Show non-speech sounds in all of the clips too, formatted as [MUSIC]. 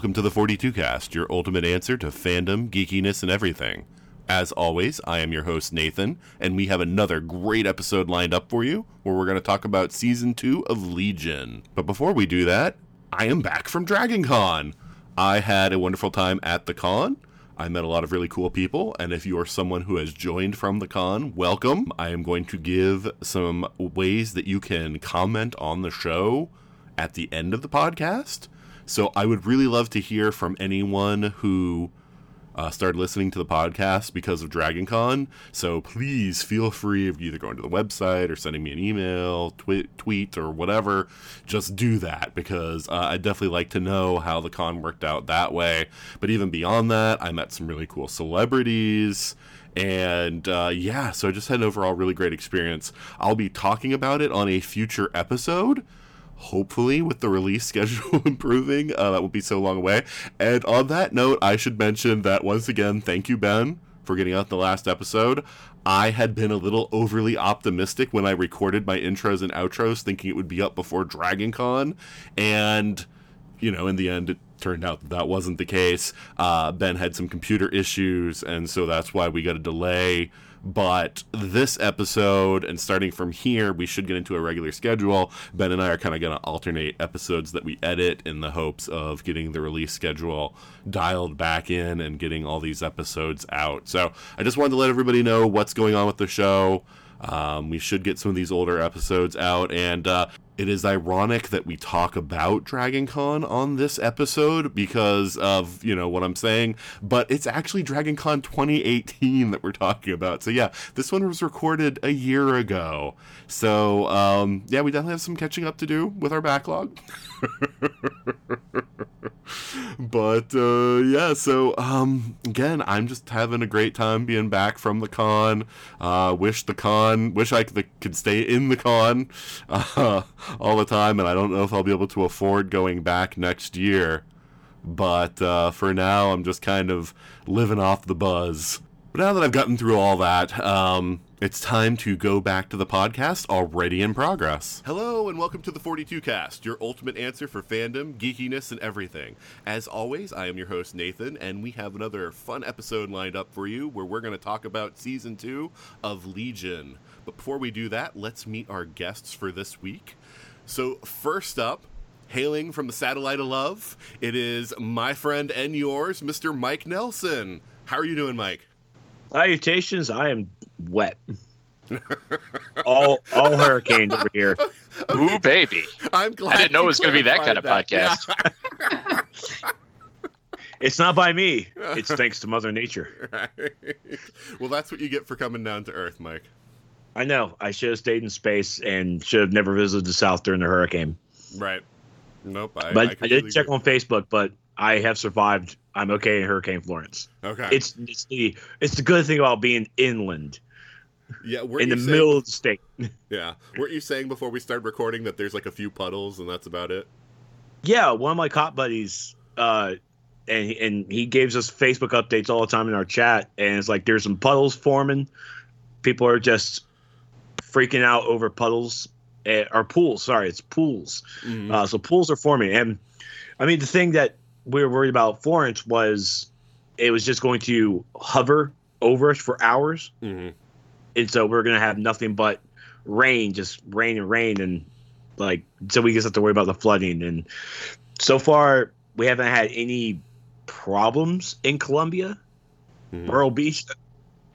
Welcome to the 42 Cast, your ultimate answer to fandom, geekiness, and everything. As always, I am your host Nathan, and we have another great episode lined up for you where we're going to talk about season 2 of Legion. But before we do that, I am back from Dragon Con. I had a wonderful time at the con. I met a lot of really cool people, and if you are someone who has joined from the con, welcome. I am going to give some ways that you can comment on the show at the end of the podcast. So I would really love to hear from anyone who uh, started listening to the podcast because of Dragon Con. So please feel free of either going to the website or sending me an email, tweet, tweet or whatever. Just do that because uh, I'd definitely like to know how the con worked out that way. But even beyond that, I met some really cool celebrities. And uh, yeah, so I just had an overall really great experience. I'll be talking about it on a future episode hopefully with the release [LAUGHS] schedule improving uh, that won't be so long away. And on that note i should mention that once again thank you ben for getting out the last episode. I had been a little overly optimistic when i recorded my intros and outros thinking it would be up before dragon con. And you know in the end it turned out that that wasn't the case. Uh, ben had some computer issues and so that's why we got a delay but this episode and starting from here we should get into a regular schedule. Ben and i are kind of going to alternate episodes that we edit in the hopes of getting the release schedule dialed back in and getting all these episodes out. So i just wanted to let everybody know what's going on with the show. Um, we should get some of these older episodes out. And uh, it is ironic that we talk about Dragon Con on this episode because of, you know, what I'm saying, but it's actually Dragon Con 2018 that we're talking about. So, yeah, this one was recorded a year ago. So, um, yeah, we definitely have some catching up to do with our backlog. [LAUGHS] but uh, yeah, so um, again, I'm just having a great time being back from the con. Uh, wish the con, wish I could, stay in the con [LAUGHS] uh, all the time, and I don't know if I'll be able to afford going back next year. But uh, for now, I'm just kind of living off the buzz. But now that I've gotten through all that, um, it's time to go back to the podcast already in progress. Hello, and welcome to the 42 Cast, your ultimate answer for fandom, geekiness, and everything. As always, I am your host, Nathan, and we have another fun episode lined up for you where we're going to talk about season two of Legion. But before we do that, let's meet our guests for this week. So, first up, hailing from the satellite of love, it is my friend and yours, Mr. Mike Nelson. How are you doing, Mike? Salutations. I am wet. all all hurricanes over here. [LAUGHS] Ooh, baby. I'm glad I didn't know it was going to be that kind of clarified podcast. that. [LAUGHS] It's not by me. It's [LAUGHS] thanks to Mother Nature. Right. well, that's what you get for coming down to Earth, Mike. I know. I should have stayed in space and should have never visited the South during the hurricane. Right. Nope. I, But I, completely did check agree. on Facebook, but I have survived. I'm okay in Hurricane Florence. Okay. It's it's the it's the good thing about being inland yeah. In the saying- middle of the state. [LAUGHS] Yeah. Weren't you saying before we started recording that there's like a few puddles and that's about it? Yeah, one of my cop buddies, uh, and and he gives us Facebook updates all the time in our chat, and it's like there's some puddles forming. People are just freaking out over puddles uh, or pools. Sorry, it's pools. Mhm. Uh, so pools are forming, and I mean the thing that we were worried about Florence was it was just going to hover over us for hours, Mhm. and so we're gonna have nothing but rain, just rain and rain, and like so we just have to worry about the flooding. And so far, we haven't had any problems in Columbia. Mhm. Myrtle Beach,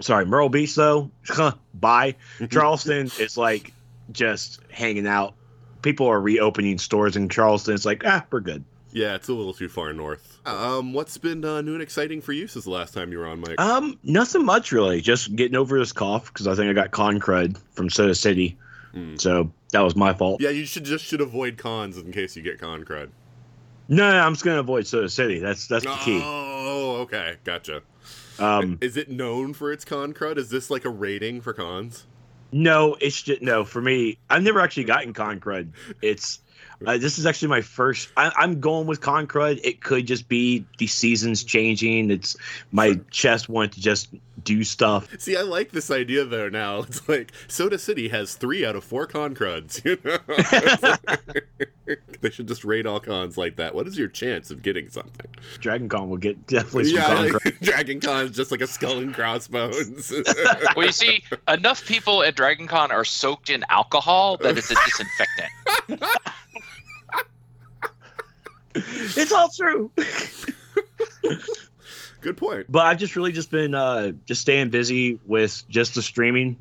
sorry, Myrtle Beach though, [LAUGHS] bye. Charleston is like just hanging out, people are reopening stores in Charleston. It's like ah, we're good. Yeah, it's a little too far north. Um, what's been uh, new and exciting for you since the last time you were on, Mike? Um, nothing much really. Just getting over this cough because I think I got con crud from Soda City. Hmm. So that was my fault. yeah, you should just should avoid cons in case you get con crud. No, no, I'm just gonna avoid Soda City. That's that's the key. Oh, okay, gotcha. Um, Is it known for its con crud? Is this like a rating for cons? no, it's just no for me. I've never actually gotten con crud. It's uh, this is actually my first. I, I'm going with con crud. It could just be the seasons changing. It's my chest wanted to just do stuff. See, I like this idea though. Now [LAUGHS] it's like Soda City has three out of four con cruds. [LAUGHS] You know, like- they should just rate all cons like that. What is your chance of getting something? Dragon Con will get definitely some yeah, con like. [LAUGHS] Dragon Con is just like a skull and crossbones. Well, you see, enough people at Dragon Con are soaked in alcohol that it's a disinfectant. [LAUGHS] It's all true. [LAUGHS] Good point. But I've just really just been uh just staying busy with just the streaming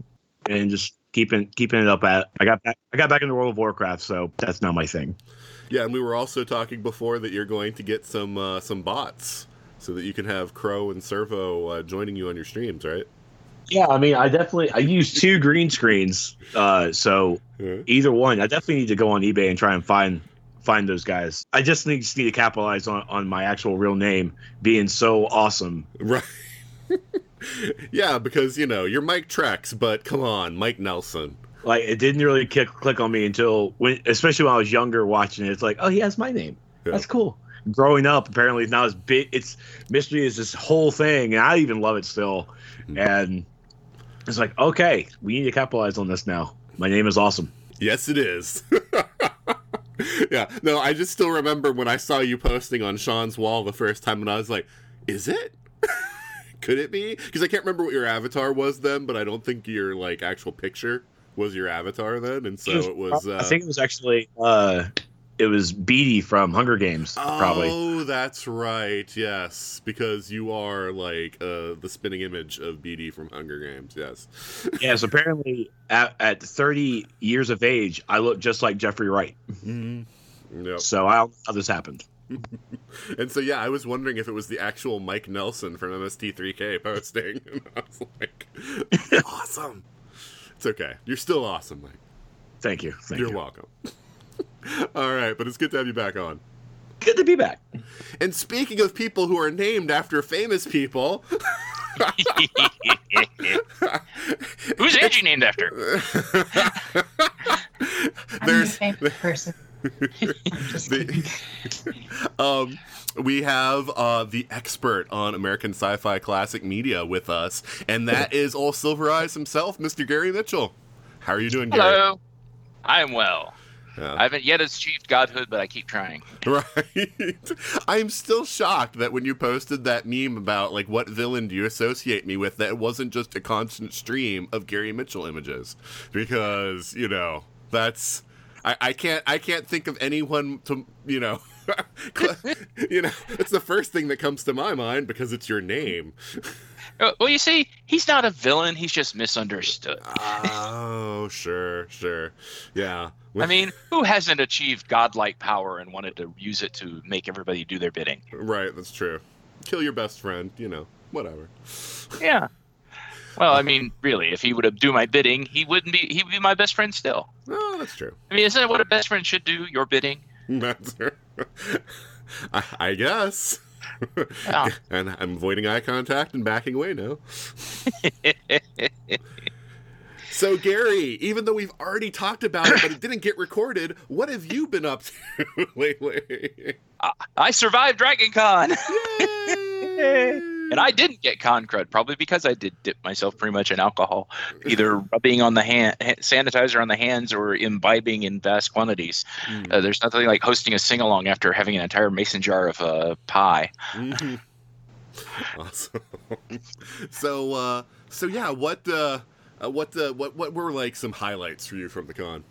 and just keeping keeping it up at I got back I got back into World of Warcraft, so that's not my thing. Yeah, and we were also talking before that you're going to get some uh, some bots so that you can have Crow and Servo uh, joining you on your streams, right? Yeah, I mean I definitely I use two green screens. Uh so Yeah. either one, I definitely need to go on eBay and try and find find those guys. I just need, just need to capitalize on, on my actual real name being so awesome. Right. [LAUGHS] yeah, because you know you're Mike Trex, but come on, Mike Nelson. Like it didn't really kick, click on me until when especially when I was younger watching it. It's like, oh he has my name. Yeah. That's cool. Growing up, apparently it's not as big. It's mystery is this whole thing, and I even love it still. Mhm. And it's like, okay, we need to capitalize on this now. My name is awesome. Yes, it is. [LAUGHS] [LAUGHS] yeah, no, I just still remember when I saw you posting on Sean's wall the first time, and I was like, "Is it? [LAUGHS] Could it be?" Because I can't remember what your avatar was then, but I don't think your like actual picture was your avatar then, and so it was. Uh, I think it was actually uh, it was Beetee from Hunger Games, probably. Oh, that's right. Yes, because you are like uh, the spinning image of Beetee from Hunger Games. Yes. [LAUGHS] Yes, apparently at, at 30 years of age, I look just like Jeffrey Wright. Mm-hmm. Yep. So I don't know how this happened. [LAUGHS] And so yeah, I was wondering if it was the actual Mike Nelson from MST3K posting, [LAUGHS] and I was like, "Awesome." It's okay. You're still awesome, Mike. Thank you. Thank You're you. welcome. [LAUGHS] All right, but it's good to have you back on. Good to be back. And speaking of people who are named after famous people, [LAUGHS] Who's Anji named after? [LAUGHS] I'm there's your favorite person. Just kidding. the, um, we have uh, the expert on American sci-fi classic media with us, and that is all Silver Eyes himself, Mr. Gary Mitchell. How are you doing, Gary? Hello. I am well. Yeah. I haven't yet achieved godhood, but I keep trying. [LAUGHS] Right. [LAUGHS] I'm still shocked that when you posted that meme about like what villain do you associate me with, that it wasn't just a constant stream of Gary Mitchell images. Because, you know, that's I, I can't I can't think of anyone to you know [LAUGHS] you know, it's the first thing that comes to my mind because it's your name. Uh, Well, you see, he's not a villain. He's just misunderstood. [LAUGHS] Oh, sure, sure. Yeah. I mean, who hasn't achieved godlike power and wanted to use it to make everybody do their bidding? right, that's true. Kill your best friend, you know, whatever. Yeah. [LAUGHS] Well, I mean, really, if he would have do my bidding, he wouldn't be. He would be my best friend still. Oh, that's true. I mean, isn't that what a best friend should do? Your bidding. [LAUGHS] That's I, I guess. Yeah. [LAUGHS] and I'm avoiding eye contact and backing away now. [LAUGHS] So, Gary, even though we've already talked about it, but it didn't get recorded, what have you been up to [LAUGHS] lately? I survived Dragon Con, Yay! And I didn't get con crud, probably because I did dip myself pretty much in alcohol, [LAUGHS] either rubbing on the hand, sanitizer on the hands, or imbibing in vast quantities. Mm. Uh, there's nothing like hosting a sing along after having an entire mason jar of uh, pie. Mhm. [LAUGHS] awesome. [LAUGHS] so, uh, so yeah, what, uh, uh, what, uh, what, what were like some highlights for you from the con?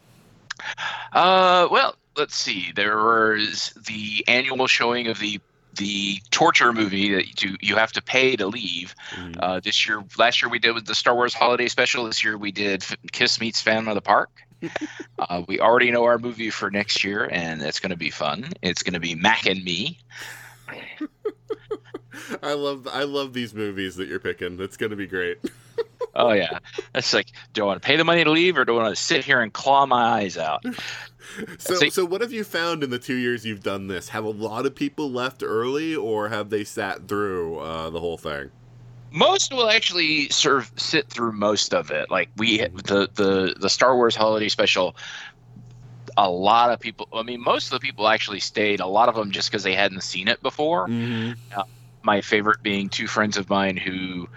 Uh, well, let's see. There was the annual showing of the the torture movie that you you have to pay to leave. Mm. Uh, this year, last year we did with the Star Wars Holiday Special. This year we did F- Kiss Meets Phantom of the Park. [LAUGHS] uh, we already know our movie for next year, and it's going to be fun. It's going to be Mac and Me. [LAUGHS] I love I love these movies that you're picking. It's gonna be great. [LAUGHS] Oh yeah, that's like, do I want to pay the money to leave, or do I want to sit here and claw my eyes out? [LAUGHS] So See- so what have you found in the two years you've done this? Have a lot of people left early, or have they sat through uh, the whole thing? Most will actually serve sit through most of it. Like we the the the Star Wars Holiday Special. A lot of people. I mean, most of the people actually stayed. A lot of them just because they hadn't seen it before. Mm-hmm. my favorite being two friends of mine who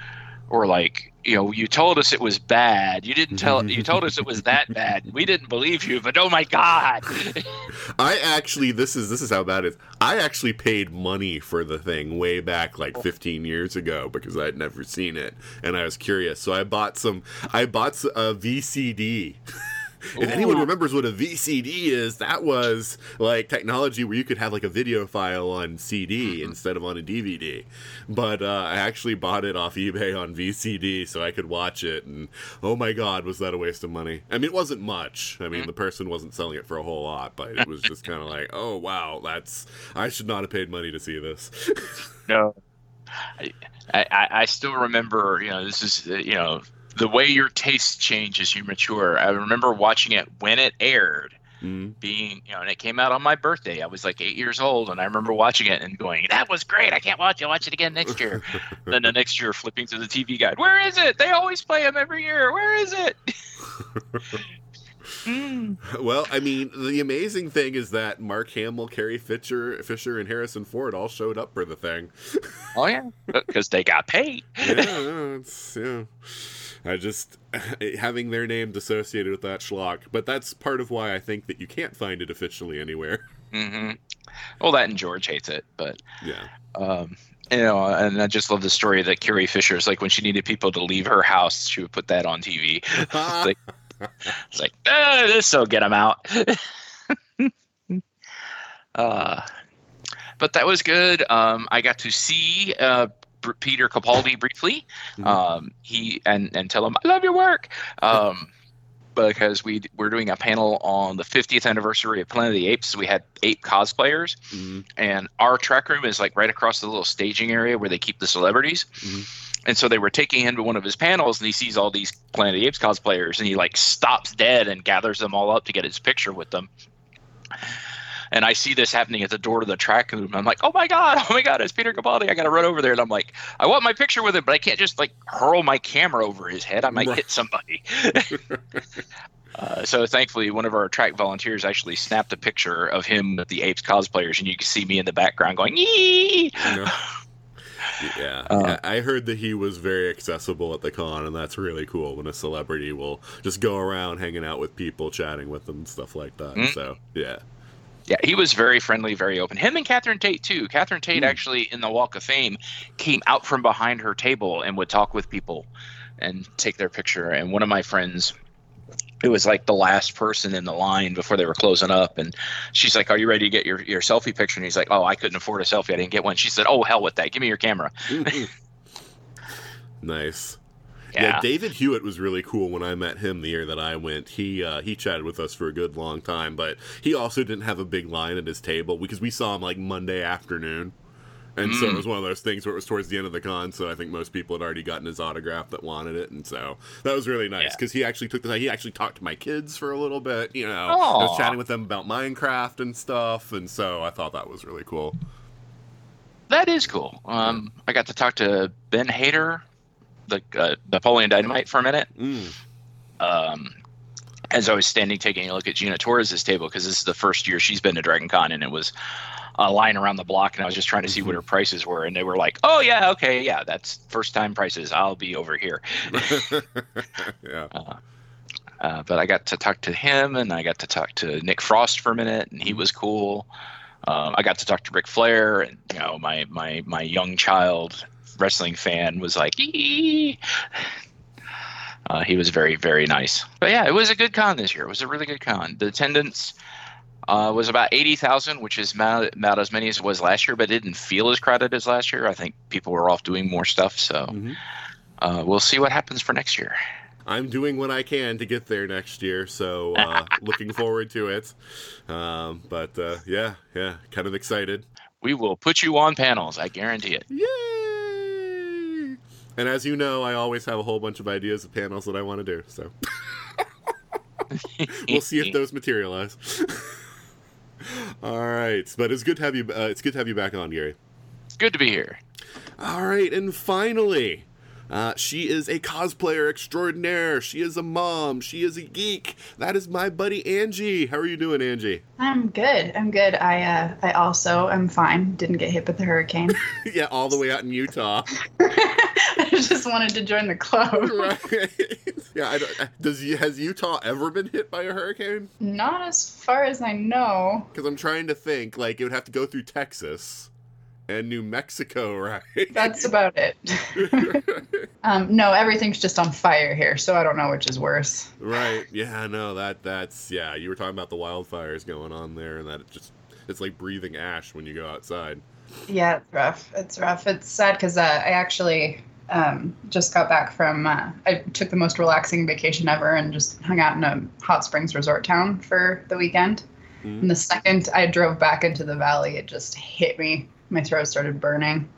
were like you know you told us it was bad you didn't tell you told us it was that [LAUGHS] bad we didn't believe you but oh my god [LAUGHS] I actually this is this is how bad it is. I actually paid money for the thing way back like 15 years ago because I'd never seen it and I was curious. So I bought some I bought a VCD. [LAUGHS] if anyone remembers what a VCD is, that was like technology where you could have like a video file on CD instead of on a DVD. But uh, I actually bought it off eBay on VCD so I could watch it, and oh my god, was that a waste of money? I mean, it wasn't much. I mean, the person wasn't selling it for a whole lot, but it was just kind of like, oh wow, that's I should not have paid money to see this. no [LAUGHS] I, I i still remember you know this is you know the way your taste change as you mature. I remember watching it when it aired Mm. being you know and it came out on my birthday. I was like eight years old and i remember watching it and going that was great. I can't watch it. I'll watch it again next year. [LAUGHS] Then the next year flipping through the tv guide where is it? They always play them every year. Where is it? [LAUGHS] Hmm. Well, I mean, the amazing thing is that Mark Hamill, Carrie Fisher, Fisher, and Harrison Ford all showed up for the thing. oh yeah. Because they got paid. [LAUGHS] Yeah, yeah. I just [LAUGHS] having their names associated with that schlock, but that's part of why I think that you can't find it officially anywhere. [LAUGHS] hmm well that and george hates it but Yeah, um you know and i just love the story that carrie fisher is like when she needed people to leave her house she would put that on tv [LAUGHS] it's like- it's like ah, this will get them out. Uh but that was good. Um i got to see uh Peter Capaldi briefly, Mhm. um, he and and tell him I love your work, um, because we we're doing a panel on the 50th anniversary of Planet of the Apes. We had ape cosplayers, Mhm. and our track room is like right across the little staging area where they keep the celebrities. Mhm. And so they were taking him to one of his panels, and he sees all these Planet of the Apes cosplayers, and he like stops dead and gathers them all up to get his picture with them. And I see this happening at the door to the track room. I'm like, oh my god, [LAUGHS] oh my god, it's Peter Capaldi. I got to run over there, and I'm like, I want my picture with him, but I can't just like hurl my camera over his head. I might hit somebody. [LAUGHS] Uh, so thankfully, one of our track volunteers actually snapped a picture of him with the apes cosplayers, and you can see me in the background going yee. No. [LAUGHS] Yeah, Uh, I heard that he was very accessible at the con, and that's really cool when a celebrity will just go around hanging out with people, chatting with them, stuff like that. Mm. So, yeah. Yeah, he was very friendly, very open. Him and Catherine Tate too. Catherine Tate Hmm. actually in the Walk of Fame came out from behind her table and would talk with people and take their picture. And one of my friends who was like the last person in the line before they were closing up and she's like, Are you ready to get your, your selfie picture? And he's like, Oh, I couldn't afford a selfie, I didn't get one. She said, Oh hell with that. Give me your camera. [LAUGHS] nice. Yeah. Yeah, David Hewlett was really cool when I met him the year that I went. He uh, he chatted with us for a good long time, but he also didn't have a big line at his table because we saw him like Monday afternoon. And so it Mm. was one of those things where it was towards the end of the con, so I think most people had already gotten his autograph that wanted it, and so that was really nice Yeah. because he actually took the time. He actually talked to my kids for a little bit, you know. I was chatting with them about Minecraft and stuff, and so I thought that was really cool. That is cool. Um, I got to talk to Ben Heder, the uh, Napoleon Dynamite, for a minute. Mm. um, as I was standing taking a look at Gina Torres' table because this is the first year she's been to Dragon Con and it was a line around the block and I was just trying to see what her prices were and they were like, oh yeah, okay, yeah, that's first time prices. I'll be over here. [LAUGHS] yeah. Uh, but I got to talk to him and I got to talk to Nick Frost for a minute and he was cool. Um, I got to talk to Ric Flair and you know my my my young child wrestling fan was like, Uh, he was very very nice. But yeah, it was a good con this year. It was a really good con. The attendance uh, was about eighty thousand, which is about, about as many as it was last year, but it didn't feel as crowded as last year. I think people were off doing more stuff, so Mhm. uh, we'll see what happens for next year. I'm doing what I can to get there next year, so uh, [LAUGHS] looking forward to it. Um, but uh, yeah, yeah, kind of excited. We will put you on panels. I guarantee it. Yay! And as you know, I always have a whole bunch of ideas of panels that I want to do. So [LAUGHS] we'll see if those materialize. [LAUGHS] All right, but it's good to have you. Uh, it's good to have you back on, Gary. It's good to be here. All right, and finally, uh, she is a cosplayer extraordinaire. She is a mom. She is a geek. That is my buddy Anji. How are you doing, Anji? I'm good. I'm good. I uh, I also am fine. Didn't get hit with the hurricane. [LAUGHS] yeah, all the way out in Utah. [LAUGHS] I just wanted to join the club. [LAUGHS] right. yeah. I don't, does has Utah ever been hit by a hurricane? Not as far as I know. Because I'm trying to think. Like it would have to go through Texas and New Mexico, [LAUGHS] right? That's about it. [LAUGHS] um, no, everything's just on fire here, so I don't know which is worse. right. Yeah. No. That that's yeah. You were talking about the wildfires going on there, and that it just it's like breathing ash when you go outside. Yeah, it's rough. It's rough. It's sad because uh, I actually um, just got back from. Uh, I took the most relaxing vacation ever and just hung out in a hot springs resort town for the weekend. Mhm. And the second I drove back into the valley, it just hit me. My throat started burning.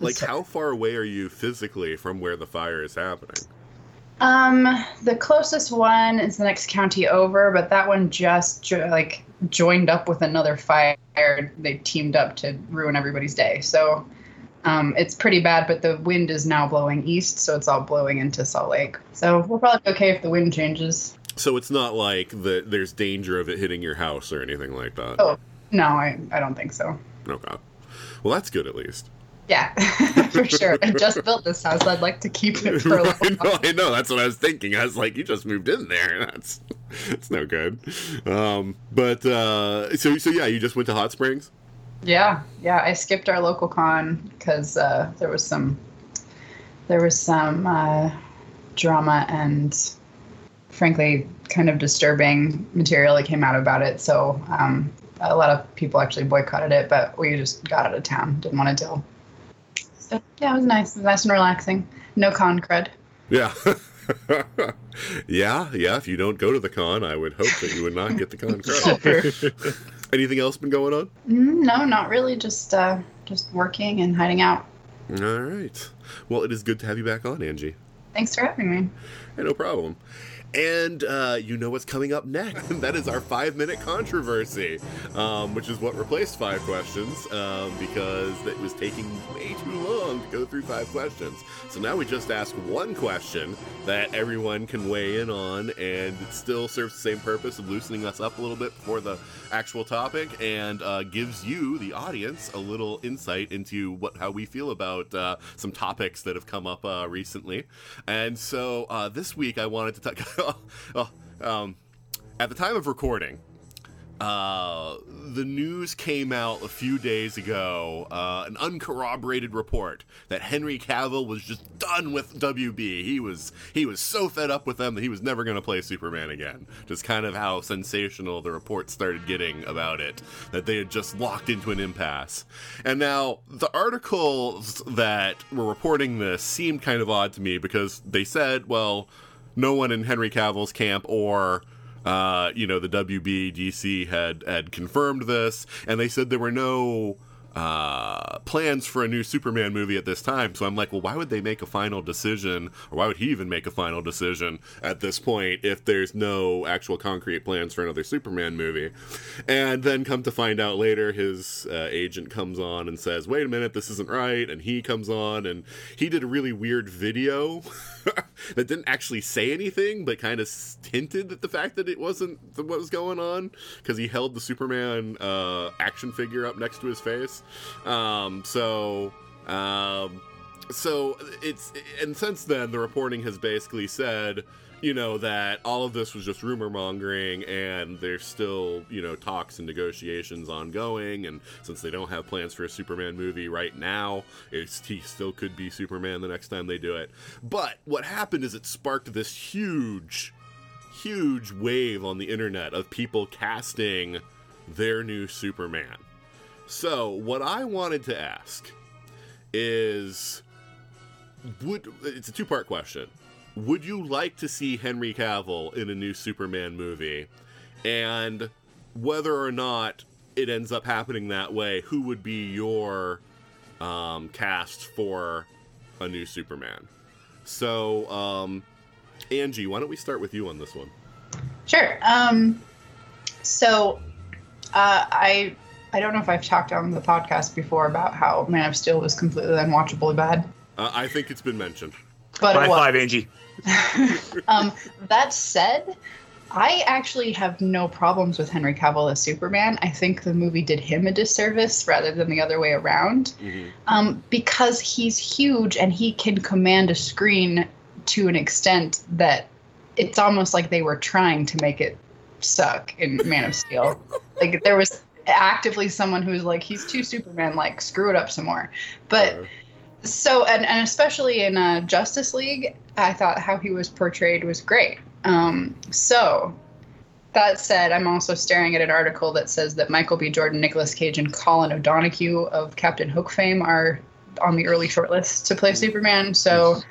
Like, So- how far away are you physically from where the fire is happening? Um, the closest one is the next county over, but that one just jo- like joined up with another fire. They teamed up to ruin everybody's day. So, um, it's pretty bad. But the wind is now blowing east, so it's all blowing into Salt Lake. So we'll probably be okay if the wind changes. So it's not like the, there's danger of it hitting your house or anything like that. Oh no, I I don't think so. Okay. Well, that's good at least. Yeah, [LAUGHS] for sure. I just built this house. I'd like to keep it for a [LAUGHS] I little know, while. I know. That's what I was thinking. I was like, you just moved in there. [LAUGHS] That's that's no good. Um, but uh, so so yeah, you just went to Hot Springs. Yeah, yeah. I skipped our local con because uh, there was some there was some uh, drama and frankly kind of disturbing material that came out about it. So um, a lot of people actually boycotted it, but we just got out of town. Didn't want to deal. So yeah, it was nice. It was nice and relaxing. No con crud. Yeah. [LAUGHS] yeah, yeah. If you don't go to the con, I would hope that you would not get the con crowd. [LAUGHS] Anything else been going on? Mm, no, not really. Just uh, just working and hiding out. All right. Well, it is good to have you back on, Anji. Thanks for having me. Hey, no problem. And uh, you know what's coming up next. that is our five minute controversy, um, which is what replaced five questions um, because it was taking way too long to go through five questions. So now we just ask one question that everyone can weigh in on, and it still serves the same purpose of loosening us up a little bit before the actual topic and uh, gives you, the audience, a little insight into what how we feel about uh, some topics that have come up uh, recently. And so uh, this week I wanted to talk. [LAUGHS] [LAUGHS] um, at the time of recording, uh, the news came out a few days ago, uh, an uncorroborated report that Henry Cavill was just done with WB. He was he was so fed up with them that he was never going to play Superman again. Just kind of how sensational the report started getting about it, that they had just locked into an impasse. And now the articles that were reporting this seemed kind of odd to me because they said, well, no one in Henry Cavill's camp or uh, you know, the WB DC had had confirmed this, and they said there were no uh, plans for a new Superman movie at this time. So I'm like, well, why would they make a final decision, or why would he even make a final decision at this point if there's no actual concrete plans for another Superman movie? And then come to find out later, his uh, agent comes on and says, wait a minute, this isn't right. And he comes on and he did a really weird video [LAUGHS] that didn't actually say anything, but kind of hinted at the fact that it wasn't what was going on because he held the Superman uh, action figure up next to his face. Um, so. Um, so it's and since then the reporting has basically said you know that all of this was just rumor mongering and there's still you know talks and negotiations ongoing and since they don't have plans for a superman movie right now it's he still could be superman the next time they do it but what happened is it sparked this huge huge wave on the internet of people casting their new superman so what i wanted to ask is would it's a two part question would you like to see Henry Cavill in a new Superman movie? And whether or not it ends up happening that way, who would be your um, cast for a new Superman? So, um, Anji, why don't we start with you on this one? Sure. Um, so uh, I I don't know if I've talked on the podcast before about how Man of Steel was completely unwatchably bad, Uh, I think it's been mentioned. but High it five, Anji. [LAUGHS] um, that said, I actually have no problems with Henry Cavill as Superman. I think the movie did him a disservice rather than the other way around, um, because he's huge and he can command a screen to an extent that it's almost like they were trying to make it suck in Man of Steel. [LAUGHS] like there was actively someone who's like, he's too Superman, like screw it up some more. But Uh, so and, and especially in uh, Justice League, I thought how he was portrayed was great. Um, so that said, I'm also staring at an article that says that Michael B. Jordan, Nicolas Cage, and Colin O'Donoghue of Captain Hook fame are on the early shortlist to play Superman. So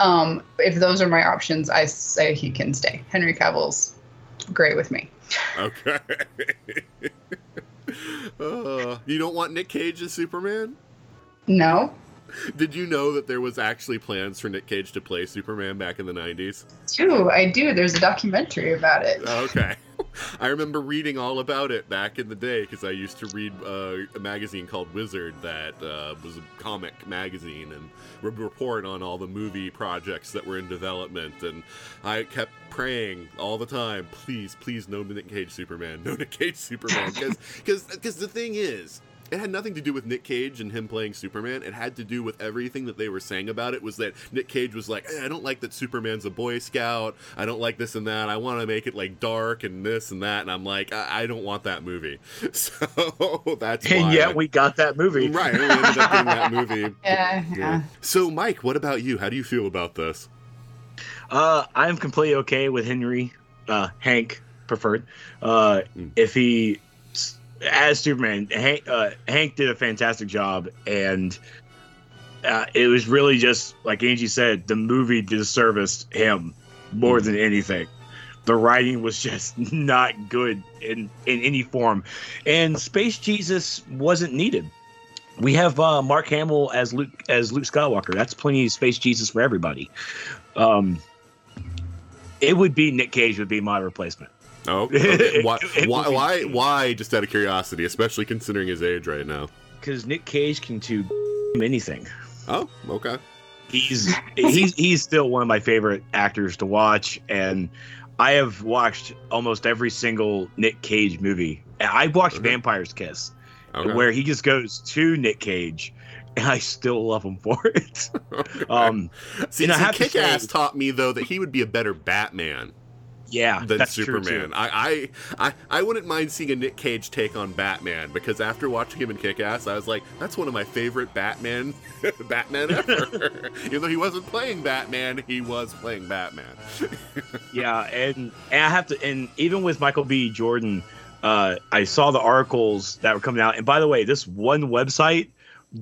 um, if those are my options, I say he can stay. Henry Cavill's great with me. okay. [LAUGHS] uh, you don't want Nick Cage as Superman? No, Did you know that there was actually plans for Nick Cage to play Superman back in the 90s? do I do? There's a documentary about it. Okay. [LAUGHS] I remember reading all about it back in the day because I used to read uh, a magazine called Wizard that uh, was a comic magazine and would report on all the movie projects that were in development. And I kept praying all the time, please, please, no Nick Cage Superman, no [LAUGHS] Nick Cage Superman. Because the thing is, it had nothing to do with Nick Cage and him playing Superman. It had to do with everything that they were saying about it. Was that Nick Cage was like, eh, I don't like that Superman's a Boy Scout. I don't like this and that. I want to make it like dark and this and that. And I'm like, I, I don't want that movie. [LAUGHS] So [LAUGHS] that's And why. yet we got that movie. [LAUGHS] right. We ended up getting that movie. Yeah, yeah. So, Mike, what about you? How do you feel about this? Uh, I'm completely okay with Henry, uh, Hank preferred. Uh, Mm. if he, as Superman, Hank, uh, Hank did a fantastic job, and uh, it was really just like Anji said, the movie disserviced him more than anything. The writing was [LAUGHS] just not good in in any form, and Space Jesus wasn't needed. We have uh, Mark Hamill as Luke as Luke Skywalker. That's plenty of Space Jesus for everybody. Um, it would be Nick Cage would be my replacement. Oh, [LAUGHS] okay. why, It- it why, why, why? Just out of curiosity, especially considering his age right now. because Nick Cage can do [LAUGHS] anything. Oh, okay. He's he's he's still one of my favorite actors to watch, and I have watched almost every single Nick Cage movie. I watched Okay. Vampire's Kiss, okay. where he just goes to Nick Cage, and I still love him for it. [LAUGHS] Okay. Um, See, and I see, Kick-Ass taught me though that he would be a better Batman yeah, than Superman. I, I, I, I wouldn't mind seeing a Nick Cage take on Batman because after watching him in Kick-Ass, I was like, that's one of my favorite Batman, [LAUGHS] Batman ever. [LAUGHS] Even though he wasn't playing Batman, he was playing Batman. [LAUGHS] Yeah, and, and I have to, and even with Michael B. Jordan, uh, I saw the articles that were coming out. And by the way, this one website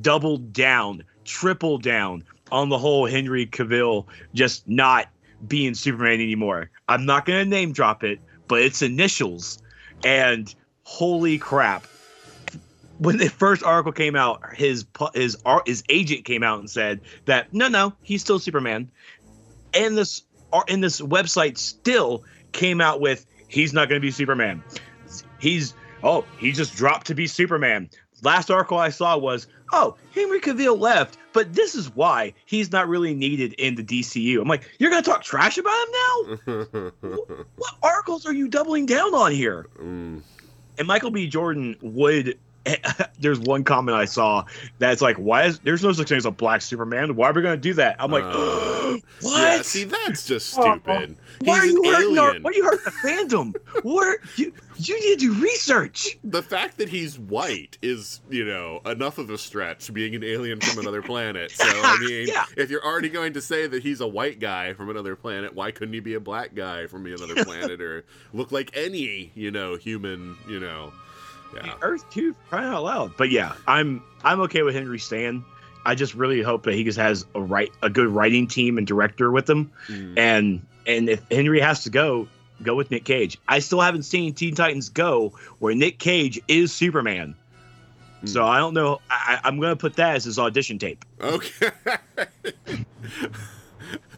doubled down, tripled down on the whole Henry Cavill just not being Superman anymore. I'm not going to name drop it, but it's initials. And holy crap. When the first article came out, his his his agent came out and said that no, no, he's still Superman. And this ar- and this website still came out with he's not going to be Superman. He's oh he just dropped to be Superman. Last article I saw was oh Henry Cavill left, but this is why he's not really needed in the DCU. I'm like you're going to talk trash about him now? [LAUGHS] What articles are you doubling down on here? Mm. And Michael B. Jordan would. [LAUGHS] There's one comment I saw that's like, "Why is there's no such thing as a black Superman? Why are we going to do that?" I'm like, Uh, [GASPS] "What? Yeah, see, that's just stupid. Why are you an hurting our. Why are you hurting the fandom? what you you need to do research." the fact that he's white is, you know, enough of a stretch being an alien from another [LAUGHS] planet. So, I [LAUGHS] mean, Yeah. if you're already going to say that he's a white guy from another planet, why couldn't he be a black guy from another planet or look like any, you know, human, you know? Yeah. Earth too, crying out loud. But yeah, I'm I'm okay with Henry Stan. I just really hope that he just has a right a good writing team and director with him. Mm. And and if Henry has to go, go with Nick Cage. I still haven't seen Teen Titans Go where Nick Cage is Superman. Hmm. So I don't know. I, I'm gonna put that as his audition tape. Okay. [LAUGHS]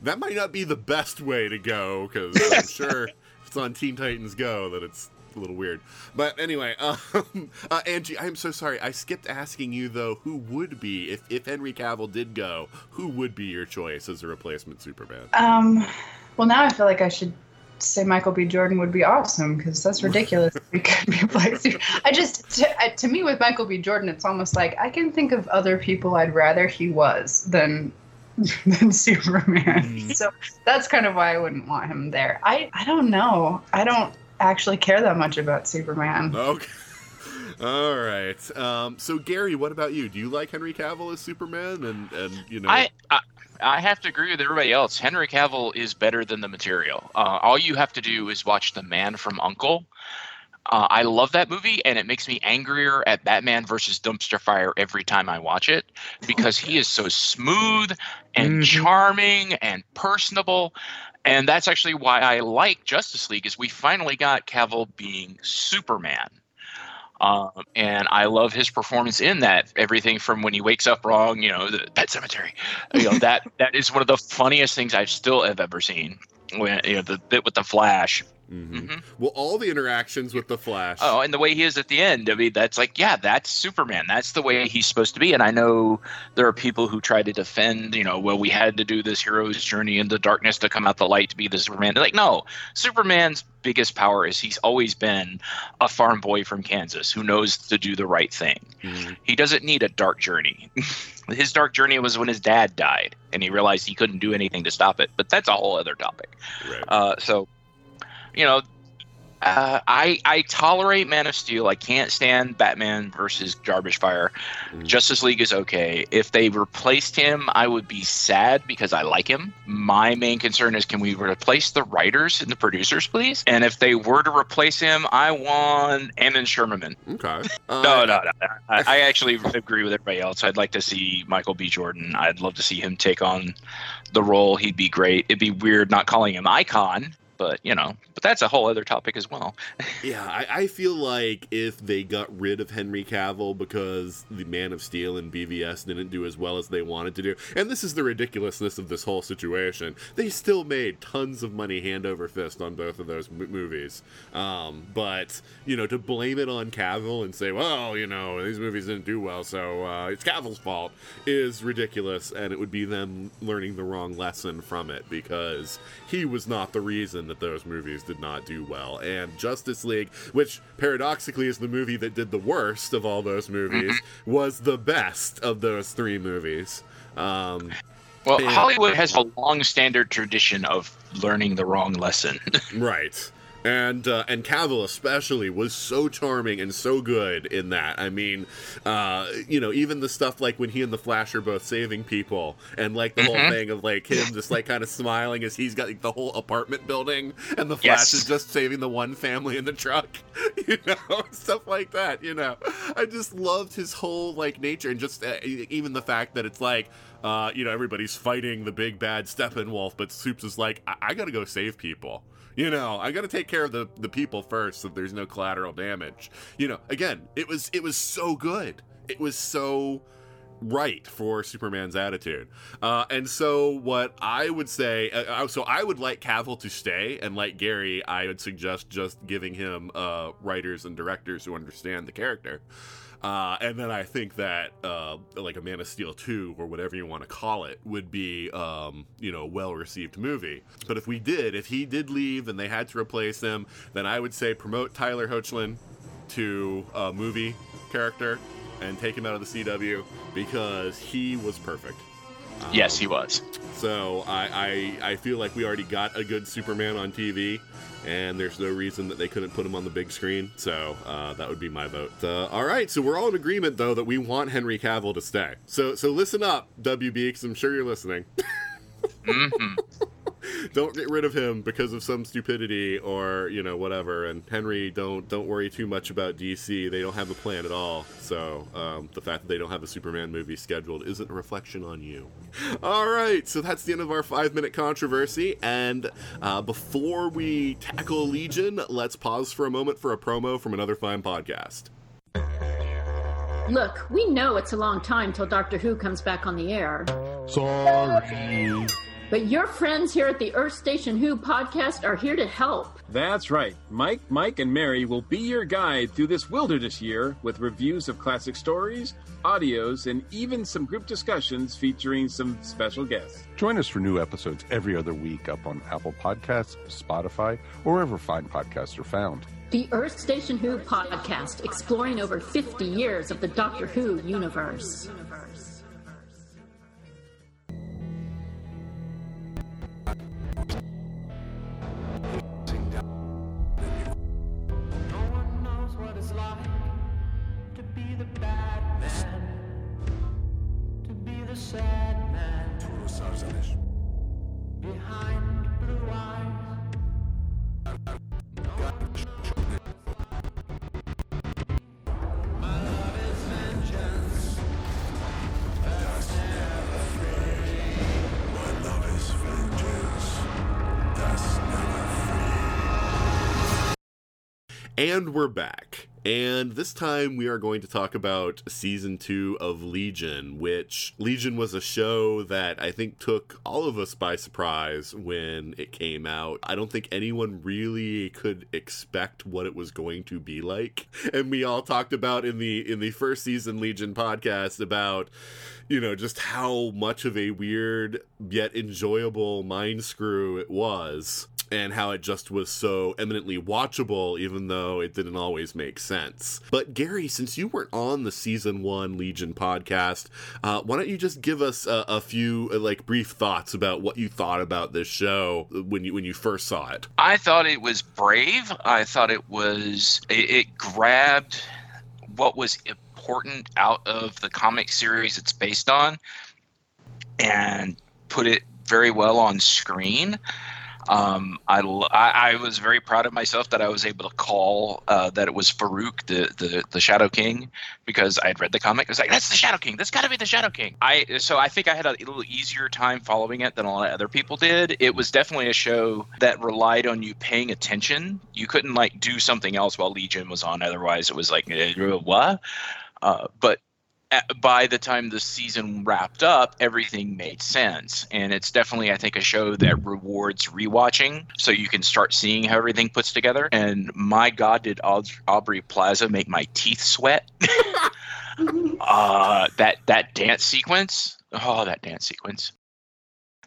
that might not be the best way to go because I'm [LAUGHS] sure if it's on Teen Titans Go that it's a little weird. But anyway, [LAUGHS] um, uh, Anji, I'm so sorry. I skipped asking you though, who would be if if Henry Cavill did go? Who would be your choice as a replacement Superman? Um, well, now I feel like I should say Michael B. Jordan would be awesome because that's ridiculous. [LAUGHS] he could be like, I just to, I- to me with Michael B. Jordan, it's almost like I can think of other people I'd rather he was than [LAUGHS] than Superman. So that's kind of why I wouldn't want him there. I I don't know. I don't actually care that much about Superman. Okay. [LAUGHS] All right. Um, so Gary, what about you? Do you like Henry Cavill as Superman? And and you know, I, I I have to agree with everybody else. Henry Cavill is better than the material. Uh, all you have to do is watch The Man from Uncle. Uh, I love that movie, and it makes me angrier at Batman versus Dumpster Fire every time I watch it because he is so smooth and Mhm. charming and personable. And that's actually why I like Justice League is we finally got Cavill being Superman. Um, and I love his performance in that. Everything from when he wakes up wrong, you know, the pet cemetery. You know that [LAUGHS] that is one of the funniest things I still have ever seen. When you know the bit with the Flash. Mhm. Mhm. well, all the interactions with the Flash. Oh, and the way he is at the end. I mean, that's like, yeah, that's Superman. That's the way he's supposed to be. And I know there are people who try to defend, you know, well, we had to do this hero's journey into darkness to come out the light to be the Superman. They're Like, no, Superman's biggest power is he's always been a farm boy from Kansas who knows to do the right thing. Mhm. He doesn't need a dark journey. [LAUGHS] his dark journey was when his dad died, and he realized he couldn't do anything to stop it. But that's a whole other topic. Right. Uh, so, you know, uh, I I tolerate Man of Steel. I can't stand Batman versus Garbage Fire. Mhm. Justice League is okay. If they replaced him, I would be sad because I like him. My main concern is can we replace the writers and the producers, please? And if they were to replace him, I want Ammon Sherman. okay. [LAUGHS] Uh, No, no, no. I, I actually agree with everybody else. I'd like to see Michael B. Jordan. I'd love to see him take on the role. He'd be great. It'd be weird not calling him Icon, but you know, but that's a whole other topic as well. [LAUGHS] Yeah, I, I feel like if they got rid of Henry Cavill because the Man of Steel and BVS didn't do as well as they wanted to do, and this is the ridiculousness of this whole situation, they still made tons of money hand over fist on both of those m- movies. Um, but, you know, to blame it on Cavill and say, well, you know, these movies didn't do well, so uh, it's Cavill's fault, is ridiculous, and it would be them learning the wrong lesson from it because he was not the reason that those movies did not do well. And Justice League, which paradoxically is the movie that did the worst of all those movies, was the best of those three movies. Um, Well, Yeah. Hollywood has a long standard tradition of learning the wrong lesson. [LAUGHS] right. And uh, and Cavill especially was so charming and so good in that. I mean, uh, you know, even the stuff like when he and the Flash are both saving people, and like the whole Mhm. thing of like him just like kind of smiling as he's got like, the whole apartment building, and the Flash Yes. is just saving the one family in the truck, [LAUGHS] you know, [LAUGHS] stuff like that. You know, I just loved his whole like nature, and just uh, even the fact that it's like. Uh, you know, everybody's fighting the big bad Steppenwolf, but Soups is like, I, I gotta go save people. You know, I got to take care of the the people first, so there's no collateral damage. You know, again, it was it was so good. It was so right for Superman's attitude. Uh, and so what I would say, uh, uh, so I would like Cavill to stay, and like Gary, I would suggest just giving him uh, writers and directors who understand the character. Uh, and then I think that uh, like a Man of Steel 2 or whatever you want to call it would be um, you know well received movie. But if we did, if he did leave and they had to replace him, then I would say promote Tyler Hoechlin to a movie character and take him out of the CW because he was perfect. Um, yes, he was. So I, I I feel like we already got a good Superman on TV, and there's no reason that they couldn't put him on the big screen. So uh, that would be my vote. Uh, all right, so we're all in agreement though that we want Henry Cavill to stay. So so listen up, WB, because I'm sure you're listening. [LAUGHS] hmm don't get rid of him because of some stupidity or you know whatever. And Henry, don't don't worry too much about DC. They don't have a plan at all. So um, the fact that they don't have a Superman movie scheduled isn't a reflection on you. All right, so that's the end of our five minute controversy. And uh, before we tackle Legion, let's pause for a moment for a promo from another fine podcast. Look, we know it's a long time till Doctor Who comes back on the air. Sorry. But your friends here at the Earth Station Who podcast are here to help. That's right. Mike, Mike, and Mary will be your guide through this wilderness year with reviews of classic stories, audios, and even some group discussions featuring some special guests. Join us for new episodes every other week up on Apple Podcasts, Spotify, or wherever fine podcasts are found. The Earth Station Who podcast, exploring over 50 years of the Doctor Who universe. It's like to be the bad man, to be the sad man behind blue eyes. And we're back. And this time we are going to talk about season two of Legion, which Legion was a show that I think took all of us by surprise when it came out. I don't think anyone really could expect what it was going to be like. And we all talked about in the in the first season Legion podcast about you know just how much of a weird yet enjoyable mind screw it was and how it just was so eminently watchable, even though it didn't always make sense. But Gary, since you weren't on the season one Legion podcast, uh, why don't you just give us a, a few uh, like brief thoughts about what you thought about this show when you when you first saw it? I thought it was brave. I thought it was it, it grabbed what was important out of the comic series it's based on and put it very well on screen. Um, I, I- I was very proud of myself that I was able to call uh, that it was Farouk, the, the the Shadow King, because I had read the comic. I was like, "That's the Shadow King. That's got to be the Shadow King." I so I think I had a little easier time following it than a lot of other people did. It was definitely a show that relied on you paying attention. You couldn't like do something else while Legion was on. Otherwise, it was like, eh, "What?" Uh, but by the time the season wrapped up, everything made sense. And it's definitely, I think, a show that rewards rewatching so you can start seeing how everything puts together. And my God, did Aubrey Plaza make my teeth sweat? [LAUGHS] [LAUGHS] uh, that, that dance sequence. Oh, that dance sequence.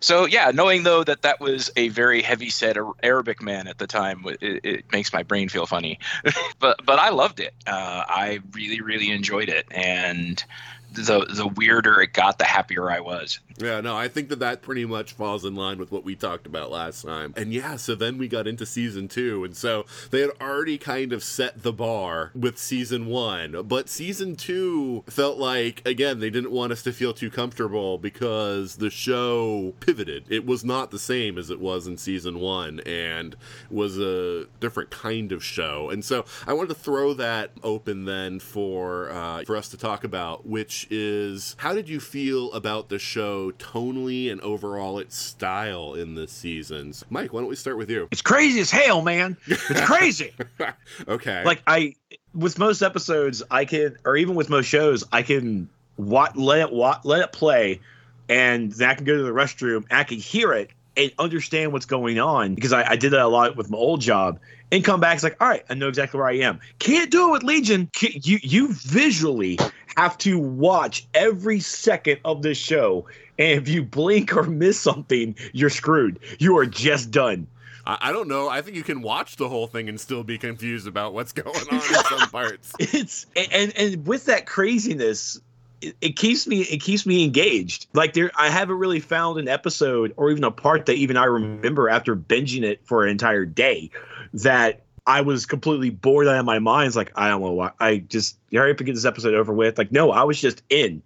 So yeah, knowing though that that was a very heavy set Arabic man at the time, it, it makes my brain feel funny. [LAUGHS] but but I loved it. Uh, I really really enjoyed it, and the the weirder it got, the happier I was. Yeah, no, I think that that pretty much falls in line with what we talked about last time. And yeah, so then we got into season two, and so they had already kind of set the bar with season one, but season two felt like again they didn't want us to feel too comfortable because the show pivoted. It was not the same as it was in season one, and was a different kind of show. And so I wanted to throw that open then for uh, for us to talk about, which is how did you feel about the show tonally and overall its style in this season? Mike, why don't we start with you? It's crazy as hell, man. It's crazy. [LAUGHS] okay. like I with most episodes, I can, or even with most shows, I can wa- let it wa- let it play, and then I can go to the restroom. And I can hear it and understand what's going on because I, I did that a lot with my old job. And come back, it's like, all right, I know exactly where I am. Can't do it with Legion. You you visually have to watch every second of this show, and if you blink or miss something, you're screwed. You are just done. I, I don't know. I think you can watch the whole thing and still be confused about what's [LAUGHS] going on in some [LAUGHS] parts. it's and and with that craziness it, keeps me it keeps me engaged. Like there i haven't really found an episode or even a part that even i remember after binging it for an entire day that i was completely bored out of my mind. It's like i don't know why i just hurry up and get this episode over with. Like no i was just in.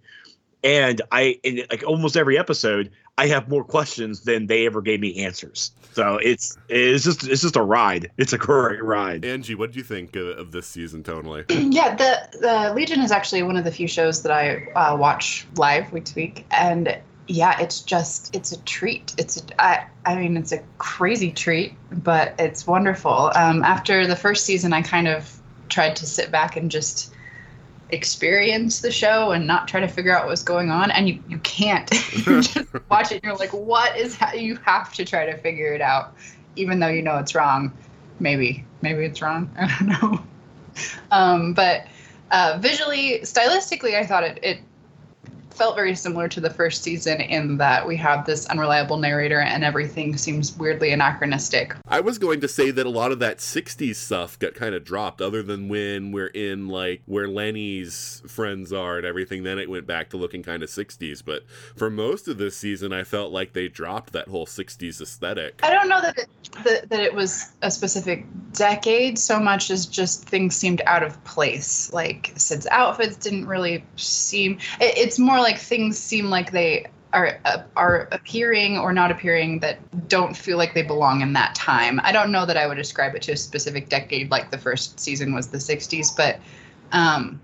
And I in like almost every episode, I have more questions than they ever gave me answers. So it's it's just it's just a ride. It's a great ride. Anji, what do you think of, of this season tonally? [CLEARS THROAT] yeah, the the Legion is actually one of the few shows that I uh, watch live week to week, and yeah, it's just it's a treat. It's a, I I mean it's a crazy treat, but it's wonderful. Um, after the first season, I kind of tried to sit back and just experience the show and not try to figure out what's going on and you, you can't. [LAUGHS] You just [LAUGHS] watch it and you're like what is ha-? you have to try to figure it out even though you know it's wrong. Maybe maybe it's wrong. [LAUGHS] I don't know. Um, but uh, visually stylistically i thought it, it felt very similar to the first season in that we have this unreliable narrator and everything seems weirdly anachronistic I was going to say that a lot of that 60s stuff got kind of dropped, other than when we're in, like, where Lenny's friends are and everything. Then it went back to looking kind of 60s. But for most of this season, I felt like they dropped that whole 60s aesthetic. I don't know that it, that, that it was a specific decade so much as just things seemed out of place. Like Syd's outfits didn't really seem. It, it's more like things seem like they are uh, are appearing or not appearing that don't feel like they belong in that time. I don't know that I would ascribe it to a specific decade like the first season was the 60s, but um,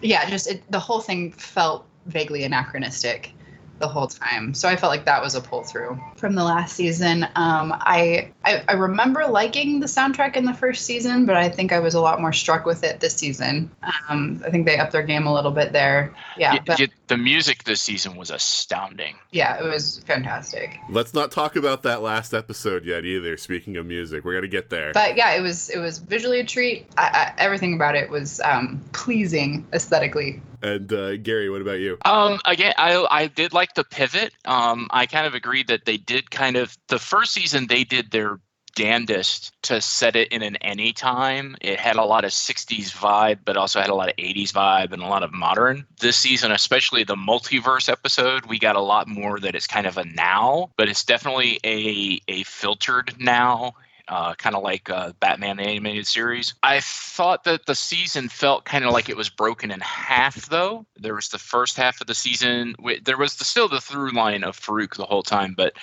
yeah, just it, the whole thing felt vaguely anachronistic the whole time. So I felt like that was a pull through from the last season. Um, I, I I remember liking the soundtrack in the first season, but I think I was a lot more struck with it this season. Um, I think they upped their game a little bit there. Yeah, Y- but y- the music this season was astounding. yeah, it was fantastic. Let's not talk about that last episode yet either. Speaking of music, we're going to get there. But yeah, it was it was visually a treat. I, I, everything about it was um, pleasing aesthetically. And uh, Gary, what about you? Um, again, I I did like the pivot. Um, I kind of agreed that they did kind of the first season they did their damnedest to set it in an anytime. It had a lot of 60s vibe, but also had a lot of 80s vibe and a lot of modern. This season, especially the multiverse episode, we got a lot more that is kind of a now, but it's definitely a a filtered now uh, kind of like uh, Batman the animated series. I thought that the season felt kind of like it was broken in half, though. There was the first half of the season. There was the, still the through line of Farouk the whole time, but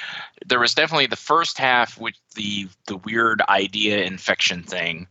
there was definitely the first half with the the weird idea infection thing.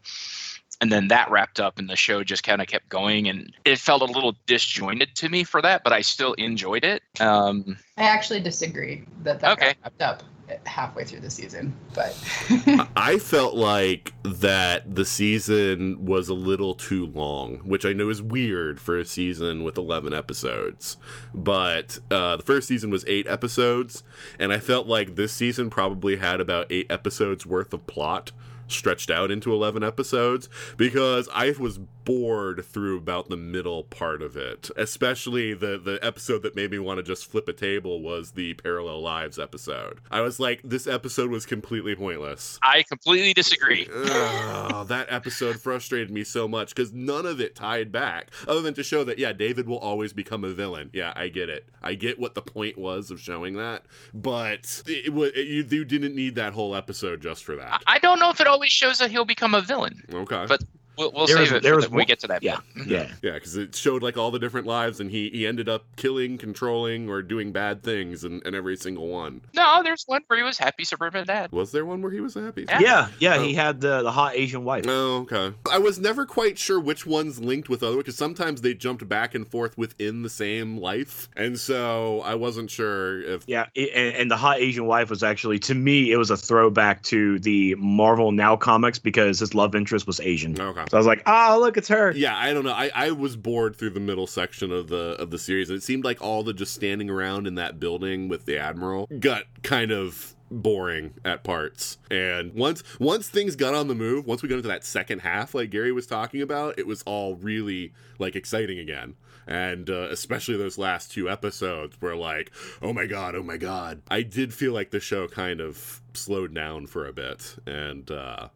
And then that wrapped up, and the show just kind of kept going, and it felt a little disjointed to me for that, but I still enjoyed it. Um, I actually disagree that that Okay. wrapped up halfway through the season, but [LAUGHS] I felt like that the season was a little too long, which I know is weird for a season with 11 episodes. But uh, the first season was eight episodes, and I felt like this season probably had about eight episodes worth of plot stretched out into 11 episodes because I was bored through about the middle part of it. Especially the the episode that made me want to just flip a table was the Parallel Lives episode. I was like this episode was completely pointless. I completely disagree. [LAUGHS] Ugh, that episode frustrated me so much because none of it tied back, other than to show that yeah, David will always become a villain. Yeah, I get it. I get what the point was of showing that, but it, wa- it, you, you didn't need that whole episode just for that. I don't know if it always shows that he'll become a villain. Okay. But we'll, we'll There save was- it there was the, when we get to that. Yeah, bit. yeah. [LAUGHS] yeah, because it showed like all the different lives, and he he ended up killing, controlling, or doing bad things in, in every single one. No, there's one where he was happy suburban dad. Was there one where he was happy? Yeah. Yeah, yeah. Oh. He had the the hot Asian wife. Oh, okay. I was never quite sure which ones linked with other because sometimes they jumped back and forth within the same life, and so I wasn't sure if. Yeah, it, and, and the hot Asian wife was actually to me it was a throwback to the Marvel Now comics because his love interest was Asian. Okay. So I was like, oh look, it's her. Yeah, I don't know. I, I was bored through the middle section of the of the series. It seemed like all the just standing around in that building with the admiral got kind of boring at parts. And once once things got on the move, once we got into that second half, like Gary was talking about, it was all really like exciting again. And uh, especially those last two episodes were like, oh my god, oh my god. I did feel like the show kind of slowed down for a bit, and uh,